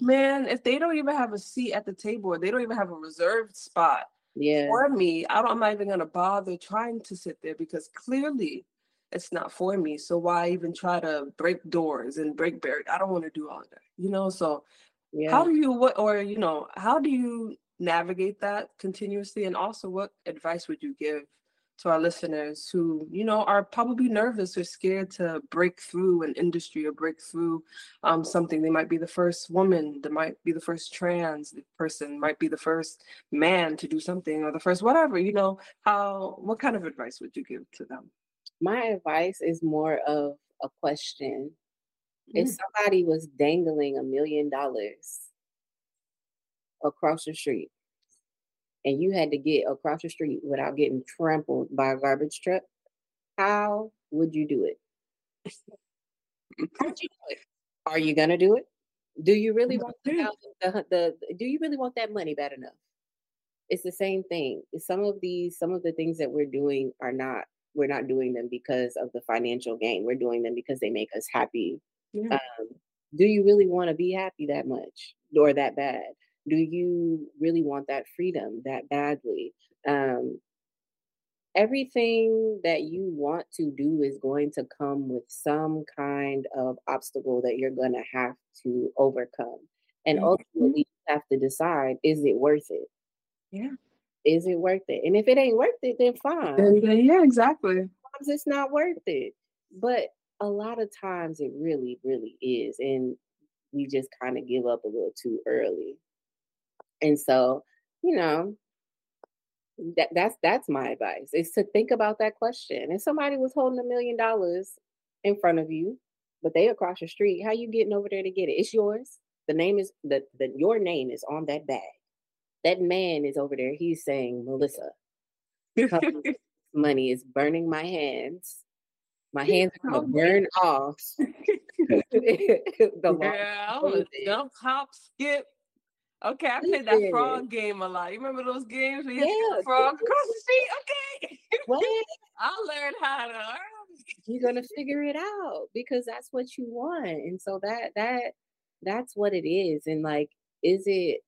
man, if they don't even have a seat at the table or they don't even have a reserved spot Yeah. for me, I don't, I'm not even gonna bother trying to sit there because clearly it's not for me. So why even try to break doors and break barriers? I don't want to do all that, you know. So Yeah. how do you what or you know how do you navigate that continuously and also what advice would you give to our listeners who you know are probably nervous or scared to break through an industry or break through um, something they might be the first woman they might be the first trans person might be the first man to do something or the first whatever you know how what kind of advice would you give to them My advice is more of a question. If Mm. somebody was dangling a million dollars across the street and you had to get across the street without getting trampled by a garbage truck, how would you do it? How would you do it? Are you gonna do it? Do you really want the, the, the do you really want that money bad enough? It's the same thing. Some of these, some of the things that we're doing are not, we're not doing them because of the financial gain. We're doing them because they make us happy. Yeah. Um, do you really want to be happy that much or that bad? Do you really want that freedom that badly? Um, everything that you want to do is going to come with some kind of obstacle that you're going to have to overcome. And Mhm. ultimately, you have to decide is it worth it? yeah Is it worth it? And if it ain't worth it, then fine. and yeah exactly Sometimes it's not worth it. But a lot of times it really, really is. And we just kind of give up a little too early. And so, you know, that that's that's my advice is to think about that question. If somebody was holding a million dollars in front of you, but they across the street, how you getting over there to get it? It's yours. The name is the, the your name is on that bag. That man is over there. He's saying, Melissa, money is burning my hands. My hands are gonna burn off. the I'm jump, hop, skip. Okay, I played that frog game a lot. You remember those games where you Yeah, the frog across the street? Okay. What? I'll learn how to. You're gonna figure it out because that's what you want. And so that that that's what it is. And like, is it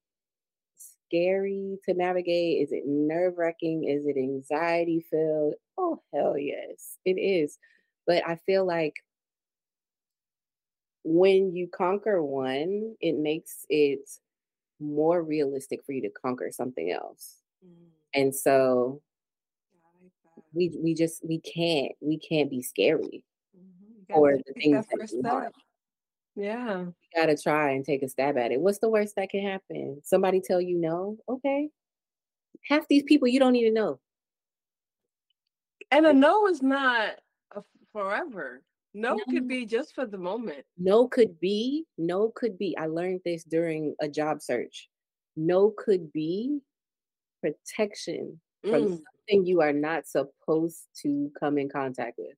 scary to navigate? Is it nerve wracking? Is it anxiety filled? Oh hell yes, it is. But I feel like when you conquer one, it makes it more realistic for you to conquer something else. Mm, And so like we we just we can't we can't be scary Mhm, for the things that that first you step. want. Yeah. You gotta try and take a stab at it. What's the worst that can happen? Somebody tell you no? Okay. Half these people you don't even know. And a no is not forever. No No. could be just for the moment. No could be, no could be. I learned this during a job search. No could be protection from Mm, something you are not supposed to come in contact with.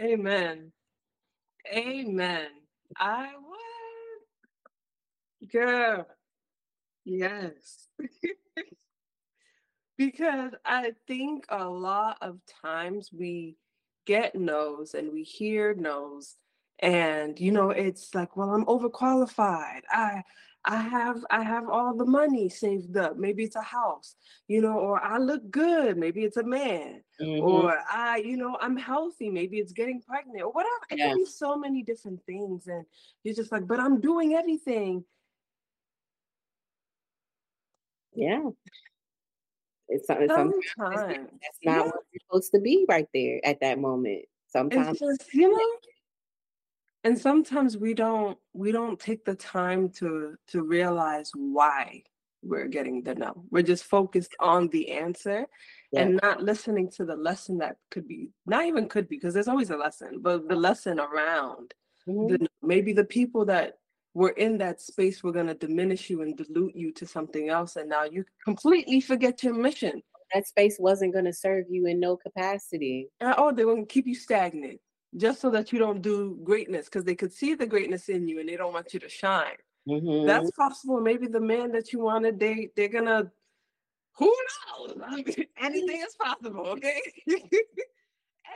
amen. Amen. I would. Girl. Yes. because I think a lot of times we get no's and we hear no's and you know it's like well I'm overqualified. I I have I have all the money saved up. Maybe it's a house, you know, or I look good. Maybe it's a man. Mhm. Or I, you know, I'm healthy. Maybe it's getting pregnant or whatever. It Yeah. can be so many different things. And you're just like, but I'm doing everything. Yeah. It's, some- it's sometimes Sometimes. that's not Yeah. what you're supposed to be right there at that moment. Sometimes just, you know, and sometimes we don't we don't take the time to to realize why we're getting the no. We're just focused on the answer Yeah. and not listening to the lesson that could be not even could be because there's always a lesson, but the lesson around Mhm. the maybe the people that were in that space we're going to diminish you and dilute you to something else and now you completely forget your mission. That space wasn't going to serve you in no capacity. and oh they're going to keep you stagnant just so that you don't do greatness because they could see the greatness in you and they don't want you to shine. Mhm. that's possible. Maybe the man that you wanted they they're gonna who knows? I mean, anything is possible okay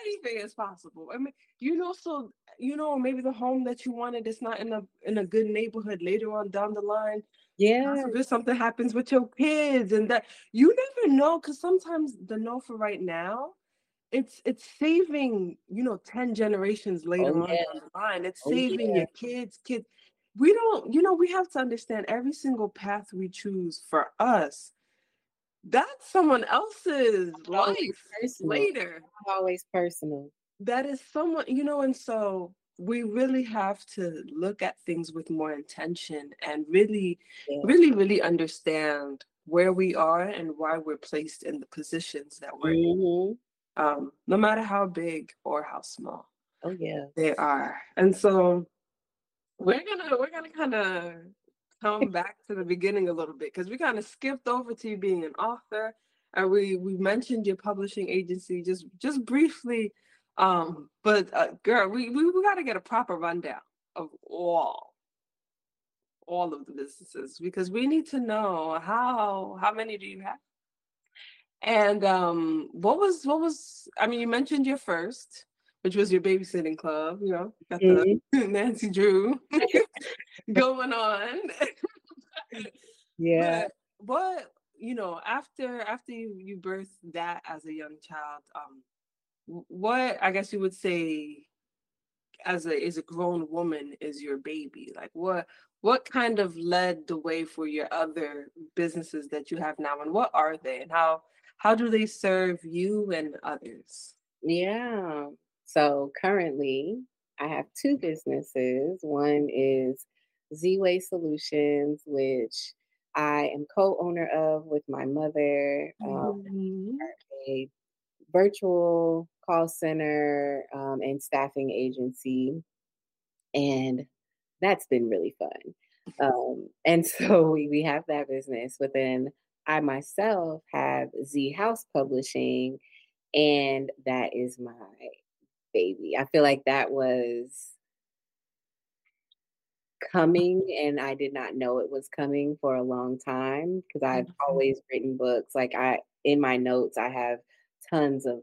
anything is possible. I mean, you know, so you know, maybe the home that you wanted is not in a in a good neighborhood later on down the line. Yeah. If something happens with your kids and that you never know because sometimes the no for right now, it's it's saving, you know, 10 generations later Oh on yeah. down the line. It's Oh saving yeah. your kids, kids. We don't, you know, we have to understand every single path we choose for us that's someone else's life personal. later. Always personal. That is someone, you know, and so we really have to look at things with more intention and really, Yeah. really, really understand where we are and why we're placed in the positions that we're in, hmm um, no matter how big or how small Oh yeah. they are. And so we're gonna we're gonna kind of come back to the beginning a little bit because we kind of skipped over to you being an author and we we mentioned your publishing agency just just briefly um but uh, girl we, we we got to get a proper rundown of all all of the businesses because we need to know how how many do you have? And um what was what was i mean you mentioned your first which was your babysitting club you know got the Mhm. nancy drew going on Yeah. but what you know after after you you birthed that as a young child um what i guess you would say as a as a grown woman is your baby like what what kind of led the way for your other businesses that you have now and what are they and how how do they serve you and others Yeah. So currently, I have two businesses. One is Z Way Solutions, which I am co-owner of with my mother. Um, Mhm. a virtual call center um, and staffing agency, and that's been really fun. Um, and so we, we have that business, but then I myself have Z House Publishing, and that is my baby. I feel like that was coming and I did not know it was coming for a long time because I've Mhm. always written books. Like I in my notes I have tons of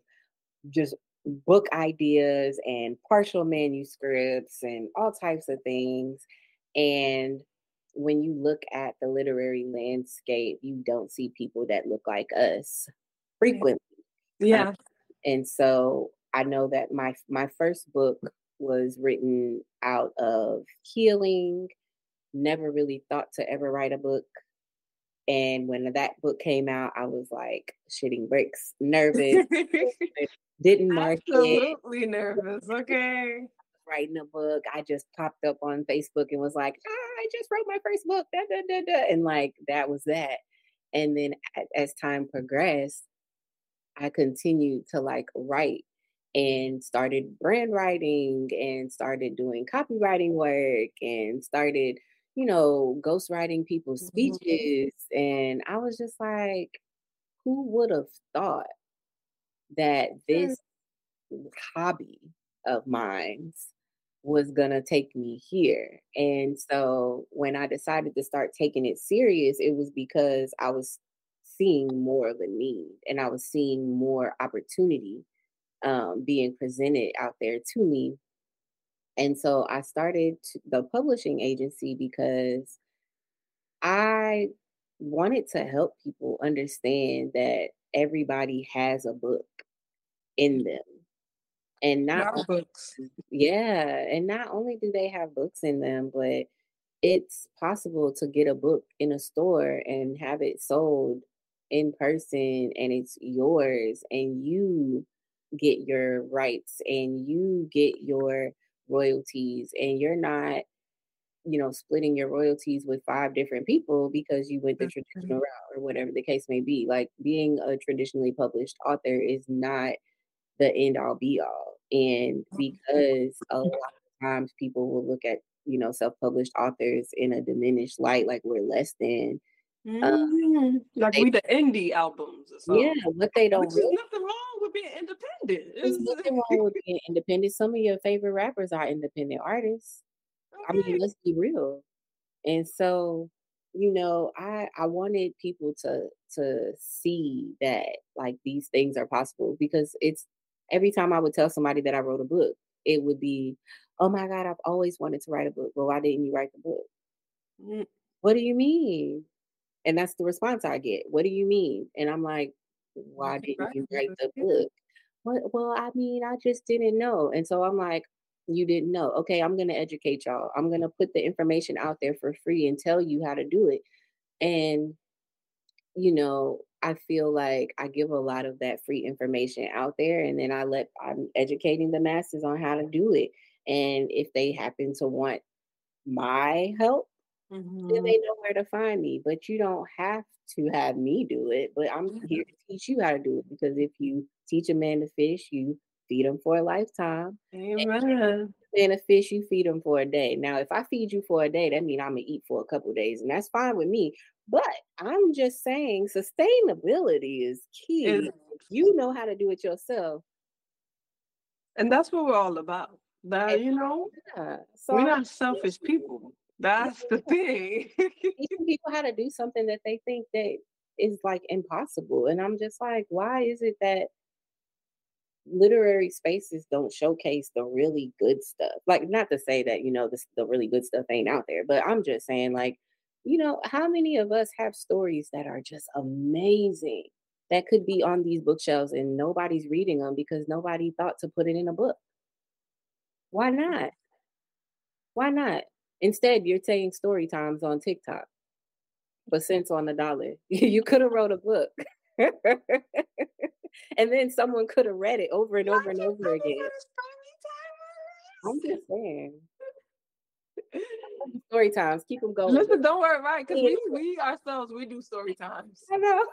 just book ideas and partial manuscripts and all types of things. And when you look at the literary landscape, you don't see people that look like us frequently. yeah And so I know that my my first book was written out of healing. Never really thought to ever write a book. And when that book came out, I was like shitting bricks, nervous, didn't mark it, absolutely nervous okay writing a book. I just popped up on Facebook and was like, ah, I just wrote my first book. Da, da, da, da. And like that was that. And then as time progressed, I continued to like write and started brand writing and started doing copywriting work and started, you know, ghostwriting people's Mhm. speeches. And I was just like, who would have thought that this hobby of mine was gonna take me here. And so when I decided to start taking it serious, it was because I was seeing more of a need and I was seeing more opportunity um, being presented out there to me. And so I started the publishing agency because I wanted to help people understand that everybody has a book in them. And not Our books yeah, and not only do they have books in them, but it's possible to get a book in a store and have it sold in person and it's yours and you get your rights and you get your royalties and you're not you know splitting your royalties with five different people because you went the right. traditional route or whatever the case may be like being a traditionally published author is not the end all be all. And mm-hmm. because a lot of times people will look at, you know, self published authors in a diminished light, like we're less than. Mhm. like they- we the indie albums or something. Yeah, what they don't Which is nothing wrong with being independent. there's nothing wrong with being independent. Some of your favorite rappers are independent artists. I mean, let's be real. And so, you know, I I wanted people to to see that like these things are possible because it's every time I would tell somebody that I wrote a book, it would be, "Oh my God, I've always wanted to write a book. Well, why didn't you write the book?" Mm. What do you mean? And that's the response I get. What do you mean? And I'm like, why didn't you write the book? Well, well, I mean, I just didn't know. And so I'm like, you didn't know. Okay, I'm going to educate y'all. I'm going to put the information out there for free and tell you how to do it. And, you know, I feel like I give a lot of that free information out there and then I let, I'm educating the masses on how to do it. And if they happen to want my help, then Mhm. they know where to find me. But you don't have to have me do it. But I'm here to teach you how to do it because if you teach a man to fish, you feed him for a lifetime. Amen. And a fish, you feed him for a day. Now, if I feed you for a day, that means I'm gonna eat for a couple days, and that's fine with me. But I'm just saying sustainability is key. You know how to do it yourself. and that's what we're all about. That you know, yeah, so we're not selfish people. That's the thing. teaching people how to do something that they think that is like impossible. And I'm just like, why is it that literary spaces don't showcase the really good stuff? Like, not to say that, you know, this, the really good stuff ain't out there, but I'm just saying, like, you know, how many of us have stories that are just amazing that could be on these bookshelves and nobody's reading them because nobody thought to put it in a book? Why not? Why not? Instead, you're taking story times on TikTok but cents on the dollar. you could have wrote a book. and then someone could have read it over and Why over and over again. I'm just saying. story Story times, keep them going. Listen, don't worry, right? Because we we ourselves we do story times. I know.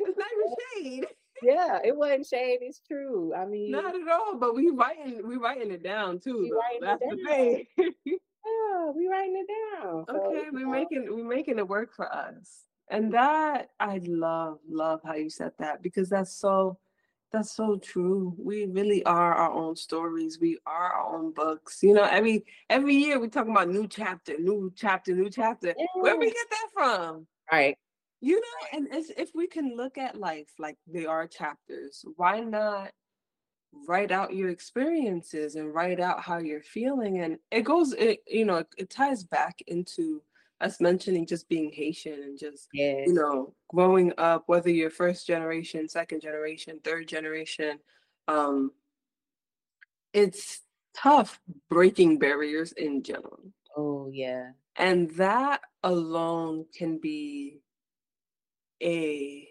It's not even shade. Yeah, it wasn't shade. It's true. I mean, Not at all. But we writing we writing it down too. We Though. it That's the thing. Yeah, we writing it down. So, okay, we're know, making we're making it work for us. And that I love, love how you said that because that's so that's so true. We really are our own stories. We are our own books. You know, every every year we talk about new chapter, new chapter, new chapter. Where we get that from? Right. You know, and if we can look at life like they are chapters, why not write out your experiences and write out how you're feeling? And it goes, it you know, it, it ties back into us mentioning just being Haitian and just Yeah. you know growing up, whether you're first generation, second generation, third generation. Um, it's tough breaking barriers in general, Oh, yeah. and that alone can be a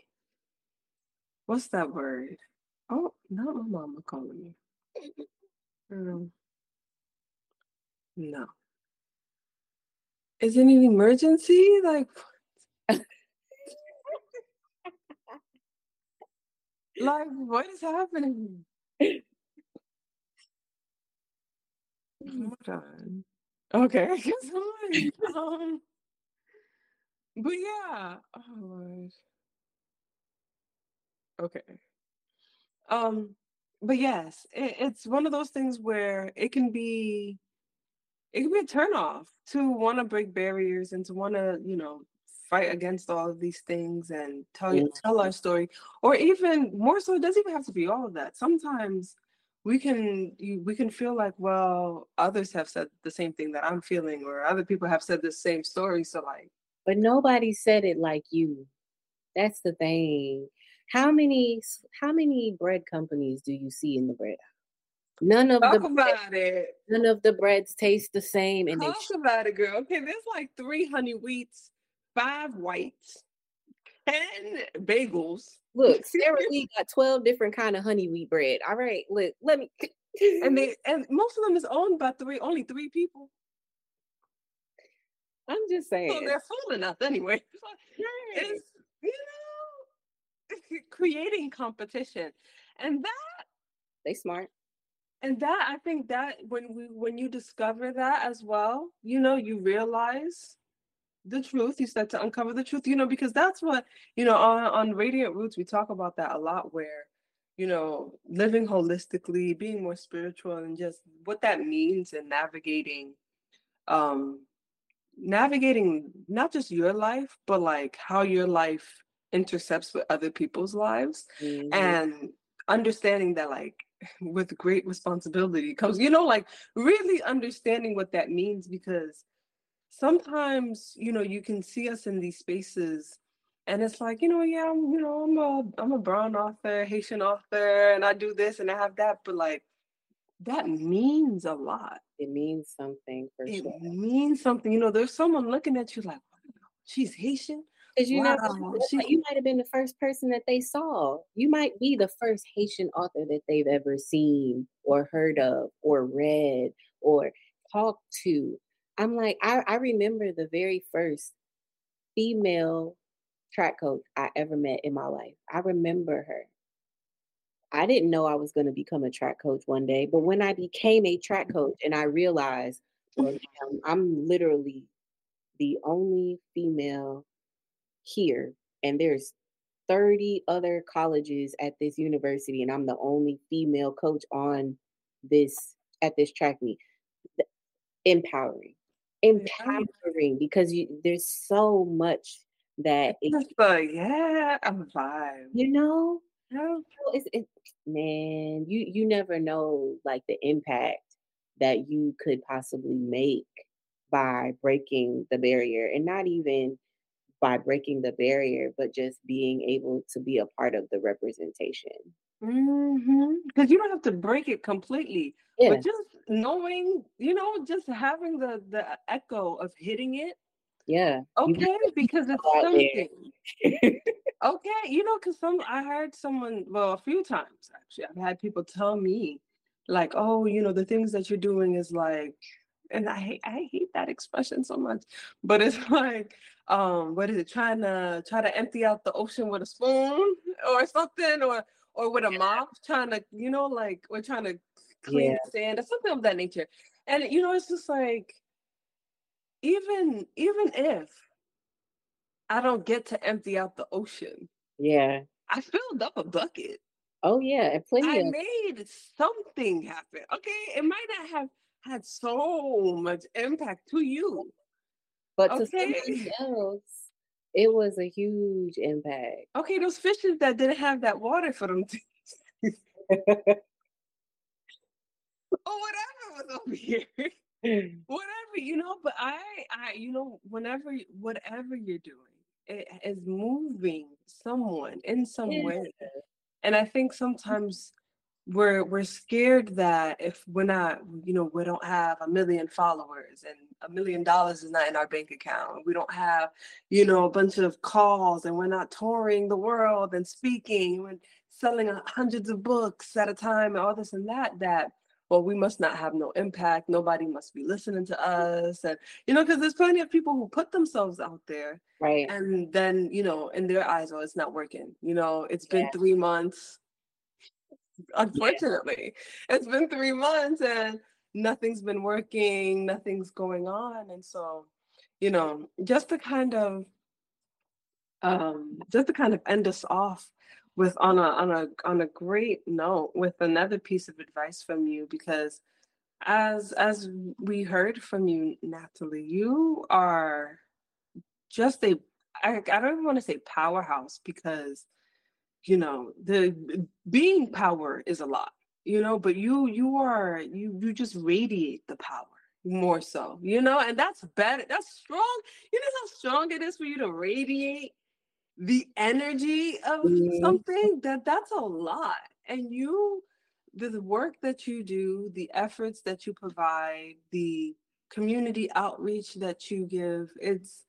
what's that word? Oh, not my mama calling me. Um, no. Is it an emergency? Like, like what is happening? Hold on. Okay, I guess I'm like, um, but yeah. Oh Lord. Okay. Um, but yes, it, it's one of those things where it can be it can be a turnoff to want to break barriers and to want to, you know, fight against all of these things and tell you Mm, tell our story. Or even more so, it doesn't even have to be all of that. Sometimes we can we can feel like, well, others have said the same thing that I'm feeling, or other people have said the same story. So like, But nobody said it like you. That's the thing. How many how many bread companies do you see in the bread? None of the talk bread, about it. none of the breads taste the same and they Talk about it, girl. Okay, there's like three honey wheats, five whites, ten bagels, look, Sara Lee got 12 different kind of honey wheat bread. All right, look, let me and they and most of them is owned by three only three people. I'm just saying. So they're full enough anyway. Right. it's you know creating competition. And that They smart. and that I think that when we when you discover that as well, you know, you realize the truth. You start to uncover the truth, you know, because that's what, you know, on, on Radiant Roots, we talk about that a lot where, you know, living holistically, being more spiritual and just what that means and navigating um navigating not just your life, but like how your life intercepts with other people's lives. Mhm. And understanding that like with great responsibility comes, you know, like really understanding what that means because sometimes, you know, you can see us in these spaces and it's like, you know, yeah, I'm, you know, I'm a I'm a brown author, Haitian author, and I do this and I have that, but like that means a lot. It means something for It sure. means something. You know, there's someone looking at you like, she's Haitian. Because you Wow, you might have been the first person that they saw. You might be the first Haitian author that they've ever seen or heard of or read or talked to. I'm like, I, I remember the very first female track coach I ever met in my life. I remember her. I didn't know I was going to become a track coach one day, but when I became a track coach and I realized, well, I'm literally the only female here, and there's 30 other colleges at this university, and I'm the only female coach on this at this track meet. Empowering, empowering, because you there's so much that it, the yeah, I'm vibe. you know know, it's it, man, you you never know like the impact that you could possibly make by breaking the barrier and not even by breaking the barrier, but just being able to be a part of the representation. Mm-hmm. Because you don't have to break it completely, Yeah, but just knowing, you know, just having the the echo of hitting it. yeah. Okay, because it's something. Okay, you know, because some I heard someone, well, a few times actually, I've had people tell me, like, oh, you know, the things that you're doing is like, and I hate I hate that expression so much, but it's like, um, what is it? Trying to try to empty out the ocean with a spoon or something, or or with a mop, trying to, you know, like we're trying to clean Yeah. the sand or something of that nature. And you know, it's just like, even even if I don't get to empty out the ocean. yeah. I filled up a bucket. Oh yeah, and plenty I of made something happen. Okay. It might not have had so much impact to you. But to okay. somebody else, it was a huge impact. Okay. Those fishes that didn't have that water for them to, or oh, whatever was over here. whatever, you know, but I, I, you know, whenever, whatever you're doing, it is moving someone in some Yeah. way. And I think sometimes we're we're scared that if we're not, you know, we don't have a million followers and a million dollars is not in our bank account. We don't have, you know, a bunch of calls and we're not touring the world and speaking and selling hundreds of books at a time and all this and that, that well, we must not have no impact. Nobody must be listening to us. And, you know, because there's plenty of people who put themselves out there right. and then you know in their eyes oh it's not working you know it's been Yeah. three months unfortunately. It's been three months and nothing's been working nothing's going on and so you know just to kind of um just to kind of end us off with on a on a on a great note with another piece of advice from you because as as we heard from you nathelie you are just a I, I don't even want to say powerhouse because you know the being power is a lot you know but you you are you you just radiate the power more so you know and that's better that's strong. You know how strong it is for you to radiate the energy of Mhm. something? That that's a lot. And you the work that you do the efforts that you provide the community outreach that you give it's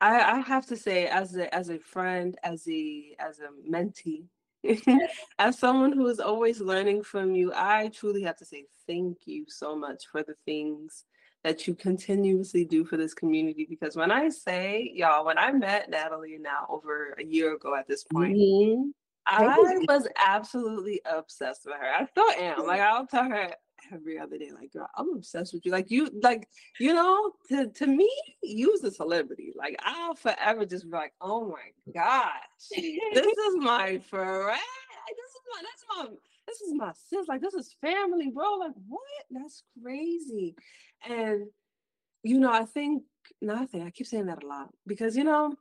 I, I have to say as a as a friend as a as a mentee as someone who is always learning from you i truly have to say thank you so much for the things that you continuously do for this community because when i say y'all when i met nathelie now over a year ago at this point Mhm. I was absolutely obsessed with her. I still am. Like I'll tell her every other day, like, girl, I'm obsessed with you. Like you, like, you know, to to me, you's a celebrity. Like I'll forever just be like, oh my gosh, this is my friend. This is my that's my this is my sis. Like this is family, bro. Like what? That's crazy. And you know, I think nothing. I keep saying that a lot because you know,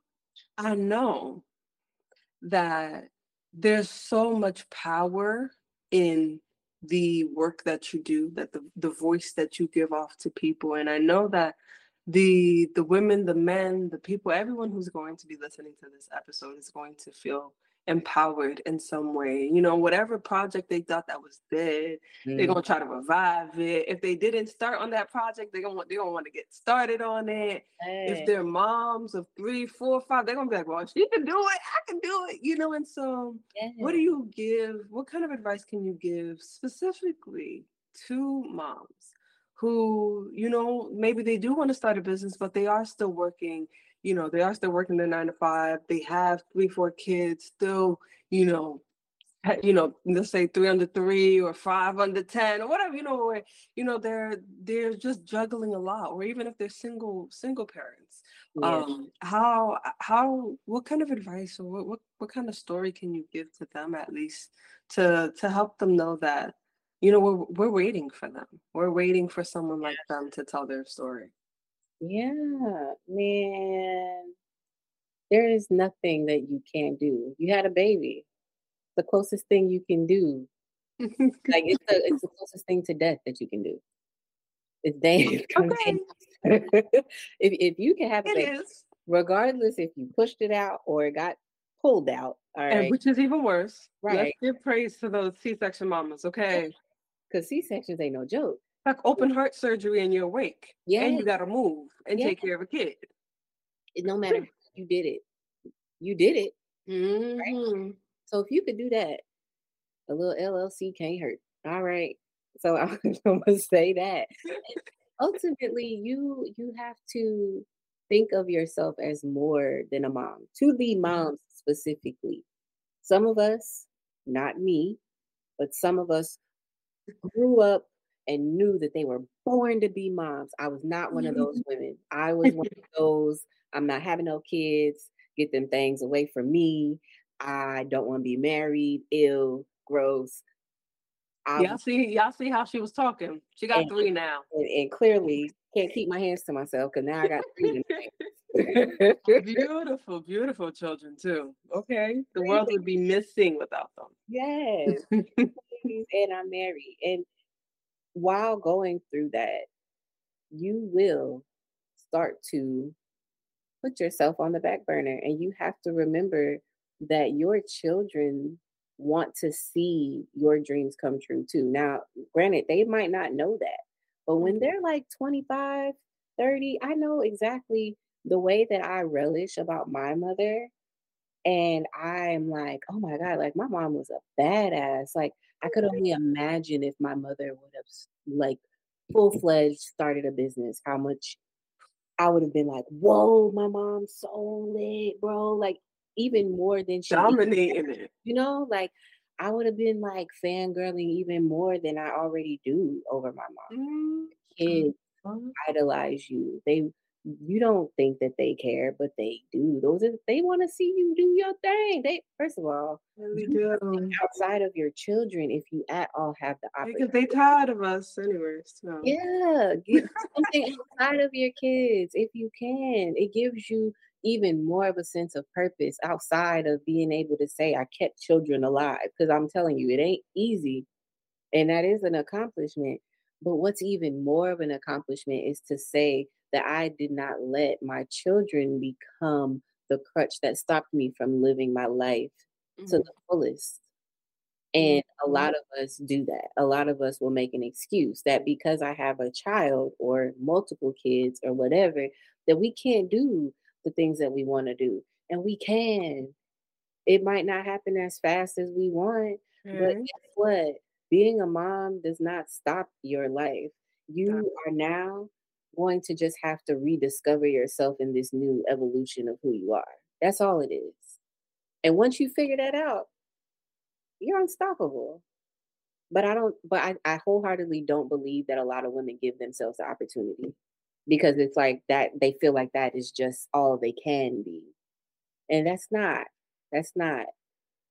I know that there's so much power in the work that you do, that the, the voice that you give off to people. And I know that the the women, the men, the people, everyone who's going to be listening to this episode is going to feel empowered in some way. You know, whatever project they thought that was dead, mm. they're gonna try to revive it. If they didn't start on that project, they're gonna they gonna want to get started on it. Hey. If they're moms of three, four, five, they're gonna be like, Well, she can do it, I can do it, you know. And so what do you give? What kind of advice can you give specifically to moms? Who, you know, maybe they do want to start a business, but they are still working you know, they are still working their nine to five. They have three, four kids, still, you know, you know, let's say three under three or five under ten or whatever, you know, where you know they're they're just juggling a lot, or even if they're single single parents. Yeah. Um, how how what kind of advice or what, what what kind of story can you give to them at least to to help them know that you know we're we're waiting for them. We're waiting for someone like them to tell their story. Yeah, man. There is nothing that you can't do. You had a baby. The closest thing you can do. like it's the it's the closest thing to death that you can do. It's death. Okay. if if you can have a baby, regardless if you pushed it out or it got pulled out, all right. And which is even worse. Right. Let's give praise to those C-section mamas, okay? Because C-sections ain't no joke like open heart surgery and you're awake. Yeah. And you gotta move and yeah. take care of a kid. no matter you did it. You did it. Mm-hmm. Right? So if you could do that, a little LLC can't hurt. All right. So I'm gonna say that. ultimately, you you have to think of yourself as more than a mom. To the mm-hmm. moms specifically. Some of us, not me, but some of us grew up and knew that they were born to be moms. I was not one of mm-hmm. those women. I was one of those, I'm not having no kids, get them things away from me. I don't want to be married, ill, gross. I y'all see, y'all see how she was talking. She got and, three now. And, and, clearly can't keep my hands to myself because now I got three. beautiful, beautiful children too. Okay. The world would be missing without them. Yes. and I'm married. And while going through that, you will start to put yourself on the back burner. And you have to remember that your children want to see your dreams come true too. Now, granted, they might not know that, but when mm-hmm. they're like 25, 30, I know exactly the way that I relish about my mother. And I'm like, oh my God, like my mom was a badass. Like I could only imagine if my mother would have like full fledged started a business, how much I would have been like, whoa, my mom's so lit, bro. Like even more than she dominating it. You know, like I would have been like fangirling even more than I already do over my mom. Mm-hmm. Kids idolize you. They you don't think that they care, but they do. Those are they want to see you do your thing. They first of all, really do. outside of your children, if you at all have the opportunity, because they tired of us anyway. So yeah, get something outside of your kids if you can. It gives you even more of a sense of purpose outside of being able to say, "I kept children alive." Because I'm telling you, it ain't easy, and that is an accomplishment. But what's even more of an accomplishment is to say that I did not let my children become the crutch that stopped me from living my life mm-hmm. to the fullest. And a lot of us do that. A lot of us will make an excuse that because I have a child or multiple kids or whatever, that we can't do the things that we want to do. And we can. It might not happen as fast as we want, mm-hmm. but guess what? Being a mom does not stop your life. You are now going to just have to rediscover yourself in this new evolution of who you are. That's all it is. And once you figure that out, you're unstoppable. But I don't, but I, I wholeheartedly don't believe that a lot of women give themselves the opportunity because it's like that, they feel like that is just all they can be. And that's not, that's not.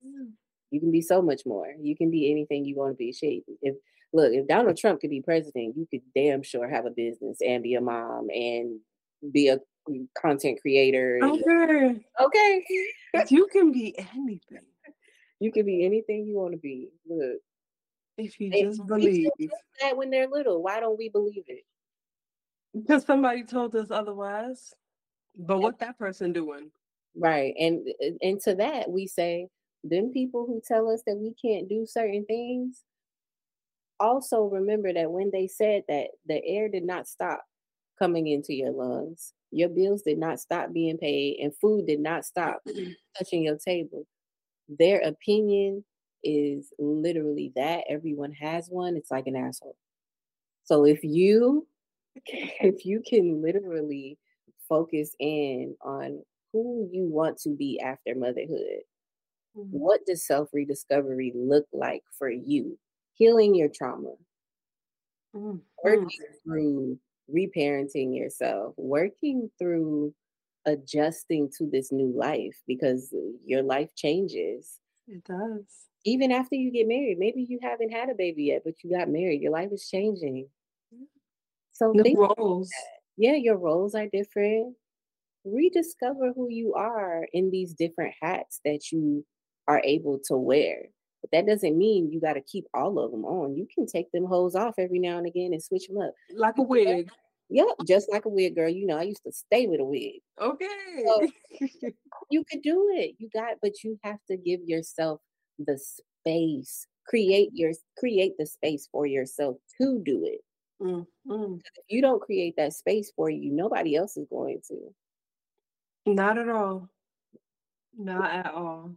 Mm. You can be so much more. You can be anything you want to be. Shape. If look, if Donald Trump could be president, you could damn sure have a business and be a mom and be a content creator. Okay. Okay. you can be anything. you can be anything you want to be. Look. If you just believe. that when they're little. Why don't we believe it? Because somebody told us otherwise. But what that person doing? Right. And and to that we say, them people who tell us that we can't do certain things, also remember that when they said that the air did not stop coming into your lungs, your bills did not stop being paid, and food did not stop touching your table. Their opinion is literally that. Everyone has one. It's like an asshole. So if you if you can literally focus in on who you want to be after motherhood. What does self rediscovery look like for you? Healing your trauma, mm-hmm. working through reparenting yourself, working through adjusting to this new life because your life changes. It does. Even after you get married, maybe you haven't had a baby yet, but you got married. Your life is changing. So the roles. Yeah, your roles are different. Rediscover who you are in these different hats that you are able to wear. But that doesn't mean you got to keep all of them on. You can take them hoes off every now and again and switch them up. Like a wig. Yep, just like a wig, girl. You know, I used to stay with a wig. Okay. So you could do it. You got, but you have to give yourself the space. Create your create the space for yourself to do it. Mm-hmm. If you don't create that space for you, nobody else is going to. Not at all. Not at all.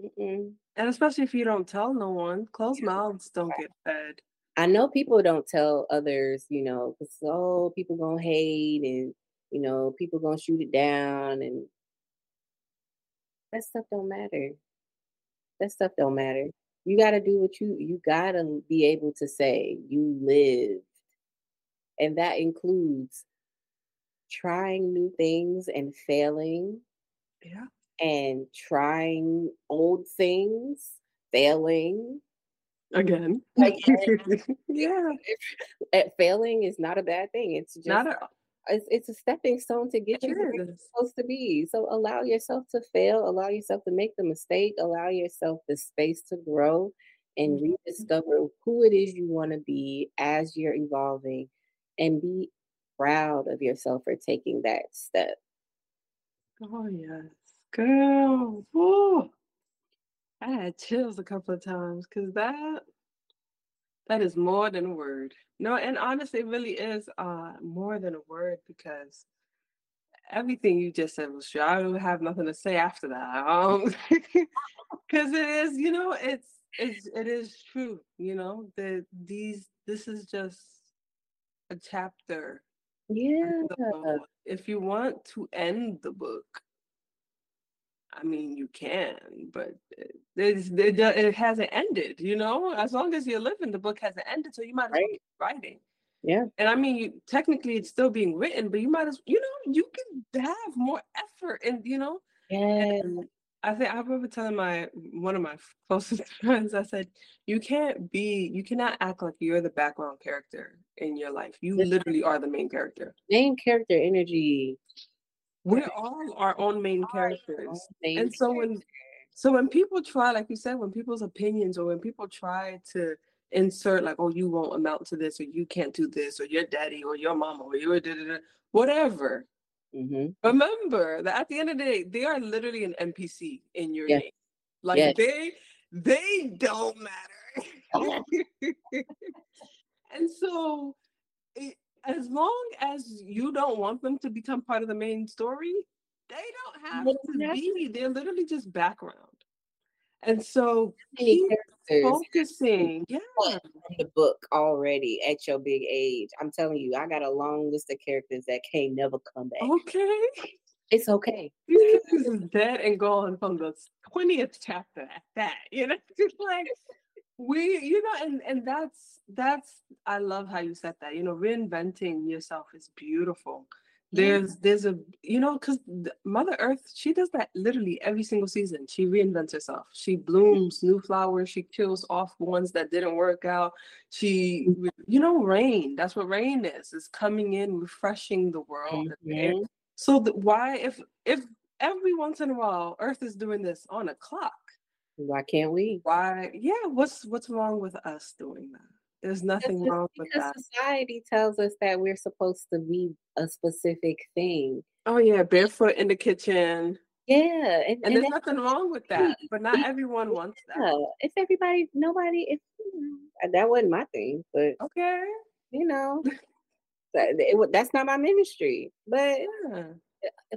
Mm-mm. And especially if you don't tell no one, closed mouths don't get fed. I know people don't tell others, you know, because oh, people gonna hate and you know, people gonna shoot it down and that stuff don't matter. That stuff don't matter. You gotta do what you you gotta be able to say you lived. And that includes trying new things and failing. Yeah and trying old things, failing again. again. yeah, At failing is not a bad thing. It's just not a, it's, it's a stepping stone to get you where you're supposed to be. So allow yourself to fail, allow yourself to make the mistake, allow yourself the space to grow and mm-hmm. rediscover who it is you want to be as you're evolving and be proud of yourself for taking that step. Oh yes. Girl, woo. I had chills a couple of times because that that is more than a word. No, and honestly, it really is uh more than a word because everything you just said was true. I don't have nothing to say after that. Um because it is, you know, it's it's it is true, you know, that these this is just a chapter. Yeah. If you want to end the book, I mean, you can, but it, it, it, hasn't ended, you know? As long as you're living, the book hasn't ended, so you might as well keep writing. Yeah. And I mean, you, technically it's still being written, but you might as you know, you can have more effort and, you know? Yeah. I think I remember telling my one of my closest friends, I said, you can't be, you cannot act like you're the background character in your life. You literally are the main character. Main character energy we're all our own main characters. and so when so when people try, like you said, when people's opinions or when people try to insert like, oh, you won't amount to this, or you can't do this, or your daddy or your mama or your whatever. Mm-hmm. Remember that at the end of the day, they are literally an NPC in your yes. name. Like yes. they they don't matter. and so it, as long as you don't want them to become part of the main story, they don't have to be. They're literally just background. And so keep focusing. Yeah. From the book already at your big age. I'm telling you, I got a long list of characters that can't never come back. Okay. It's okay. This is dead and gone from the 20th chapter at that. You know, just like we you know and and that's that's i love how you said that you know reinventing yourself is beautiful. There's there's a you know because mother earth she does that literally every single season. She reinvents herself. She blooms new flowers. She kills off ones that didn't work out. She you know rain. That's what rain is is coming in refreshing the world mm-hmm. so the, why if if every once in a while earth is doing this on a clock Why can't we? Why? Yeah, what's what's wrong with us doing that? There's nothing wrong with that. society tells us that we're supposed to be a specific thing. Oh yeah, barefoot in the kitchen. Yeah, and, And and there's nothing wrong with that, but not everyone wants yeah. that. It's everybody, nobody, if you know, that wasn't my thing, but Okay. you know, that's not my ministry. But Yeah.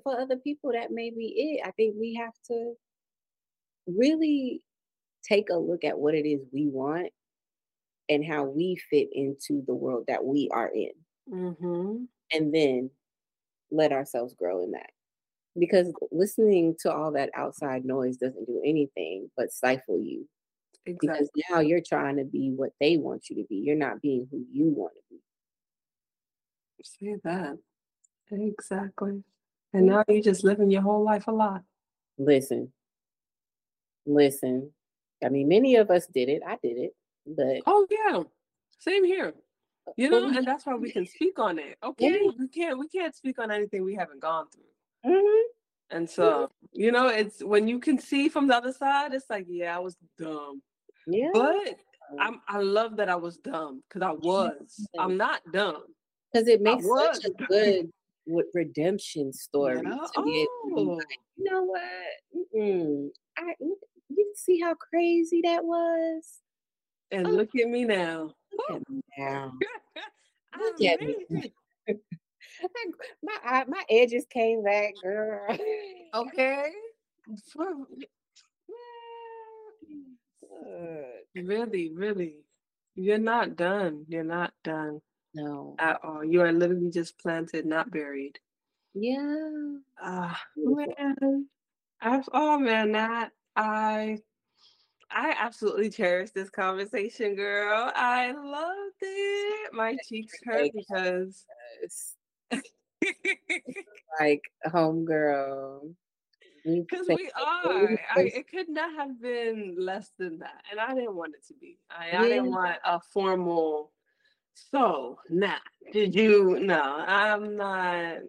for other people, that may be it. I think we have to really take a look at what it is we want and how we fit into the world that we are in, Mm-hmm. and then let ourselves grow in that. Because listening to all that outside noise doesn't do anything but stifle you. Exactly. Because now you're trying to be what they want you to be. You're not being who you want to be. Say that. Exactly. And now you're just living your whole life a lot. Listen, listen. I mean, many of us did it. I did it, but Oh yeah. Same here. You know, and that's why we can speak on it. Okay. We can't we can't speak on anything we haven't gone through. Mhm. And so, you know, it's when you can see from the other side, it's like, yeah, I was dumb. yeah. But I'm I love that I was dumb because I was. I'm not dumb. because it makes such a good with redemption story Yeah. to be able to be Oh. like, you know what? Mm-mm. I you see how crazy that was. And Oh. look at me now. Look at me now. Look at me. my eye- my edges came back, girl. Okay. Really, really. You're not done. You're not done No. at all. You are literally just planted, not buried. Yeah. Ah, Beautiful. man. I, oh man, that I I absolutely cherish this conversation, girl. I loved it. My cheeks hurt because It's like homegirl. Because we are. I, it could not have been less than that, and I didn't want it to be. I, I didn't want a formal. So, nah, did you? No, I'm not.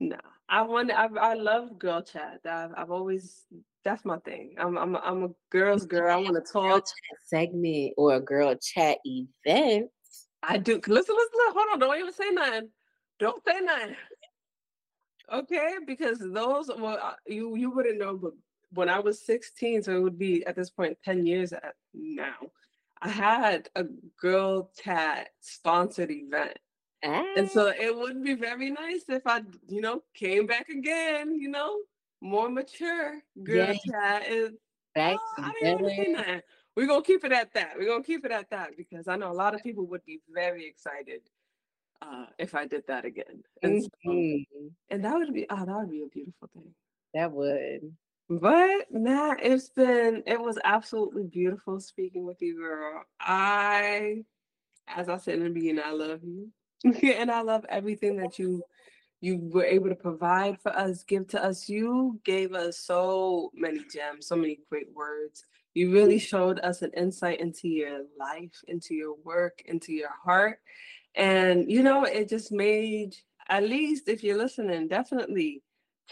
No, I want. I I love girl chat. I've I've always. That's my thing. I'm I'm a, I'm a girl's girl. I want to girl talk. chat segment or a girl chat event. I do. Listen, listen, listen. Hold on. Don't even say nothing. Don't say nothing. Okay, because those. Well, uh, you you wouldn't know, but when I was 16, so it would be at this point 10 years at now. I had a girl chat sponsored event. And Ah, so it would be very nice if I, you know, came back again, you know, more mature. Girl Yes. chat is back oh, I didn't say We're gonna keep it at that. We're gonna keep it at that because I know a lot of people would be very excited uh if I did that again. And so, Mhm. and that would be oh, that would be a beautiful thing. That would. But nah, it's been it was absolutely beautiful speaking with you, girl. I as I said in the beginning, I love you. and I love everything that you you were able to provide for us, give to us. You gave us so many gems, so many great words. You really showed us an insight into your life, into your work, into your heart. And you know, it just made at least if you're listening, definitely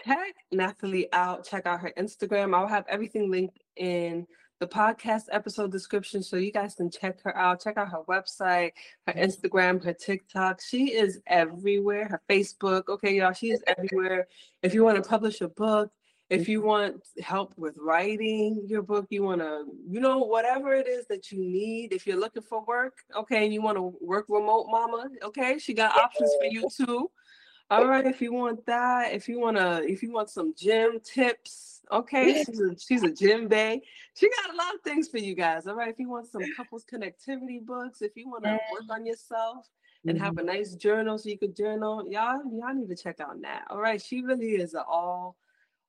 check Nathelie out. Check out her Instagram. I'll have everything linked in the podcast episode description so you guys can check her out. Check out her website, her Instagram, her TikTok. She is everywhere. Her Facebook. Okay, y'all, she is everywhere. If you want to publish a book, if you want help with writing your book, you want to, you know, whatever it is that you need. If you're looking for work, okay, and you want to work remote, mama, okay, she got options for you too. All right, if you want that, if you want to, if you want some gym tips, okay, she's a she's a gym bay. She got a lot of things for you guys. All right, if you want some couples connectivity books, if you want to work on yourself and have a Mhm. nice journal so you could journal, y'all y'all need to check out Nat. All right, she really is an all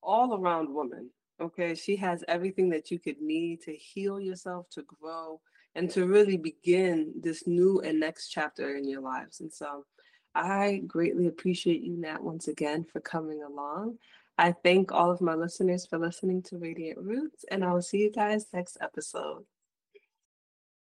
all around woman. Okay, she has everything that you could need to heal yourself, to grow, and to really begin this new and next chapter in your lives. And so I greatly appreciate you, Nat, once again for coming along. I thank all of my listeners for listening to Radiant Roots, and I will see you guys next episode.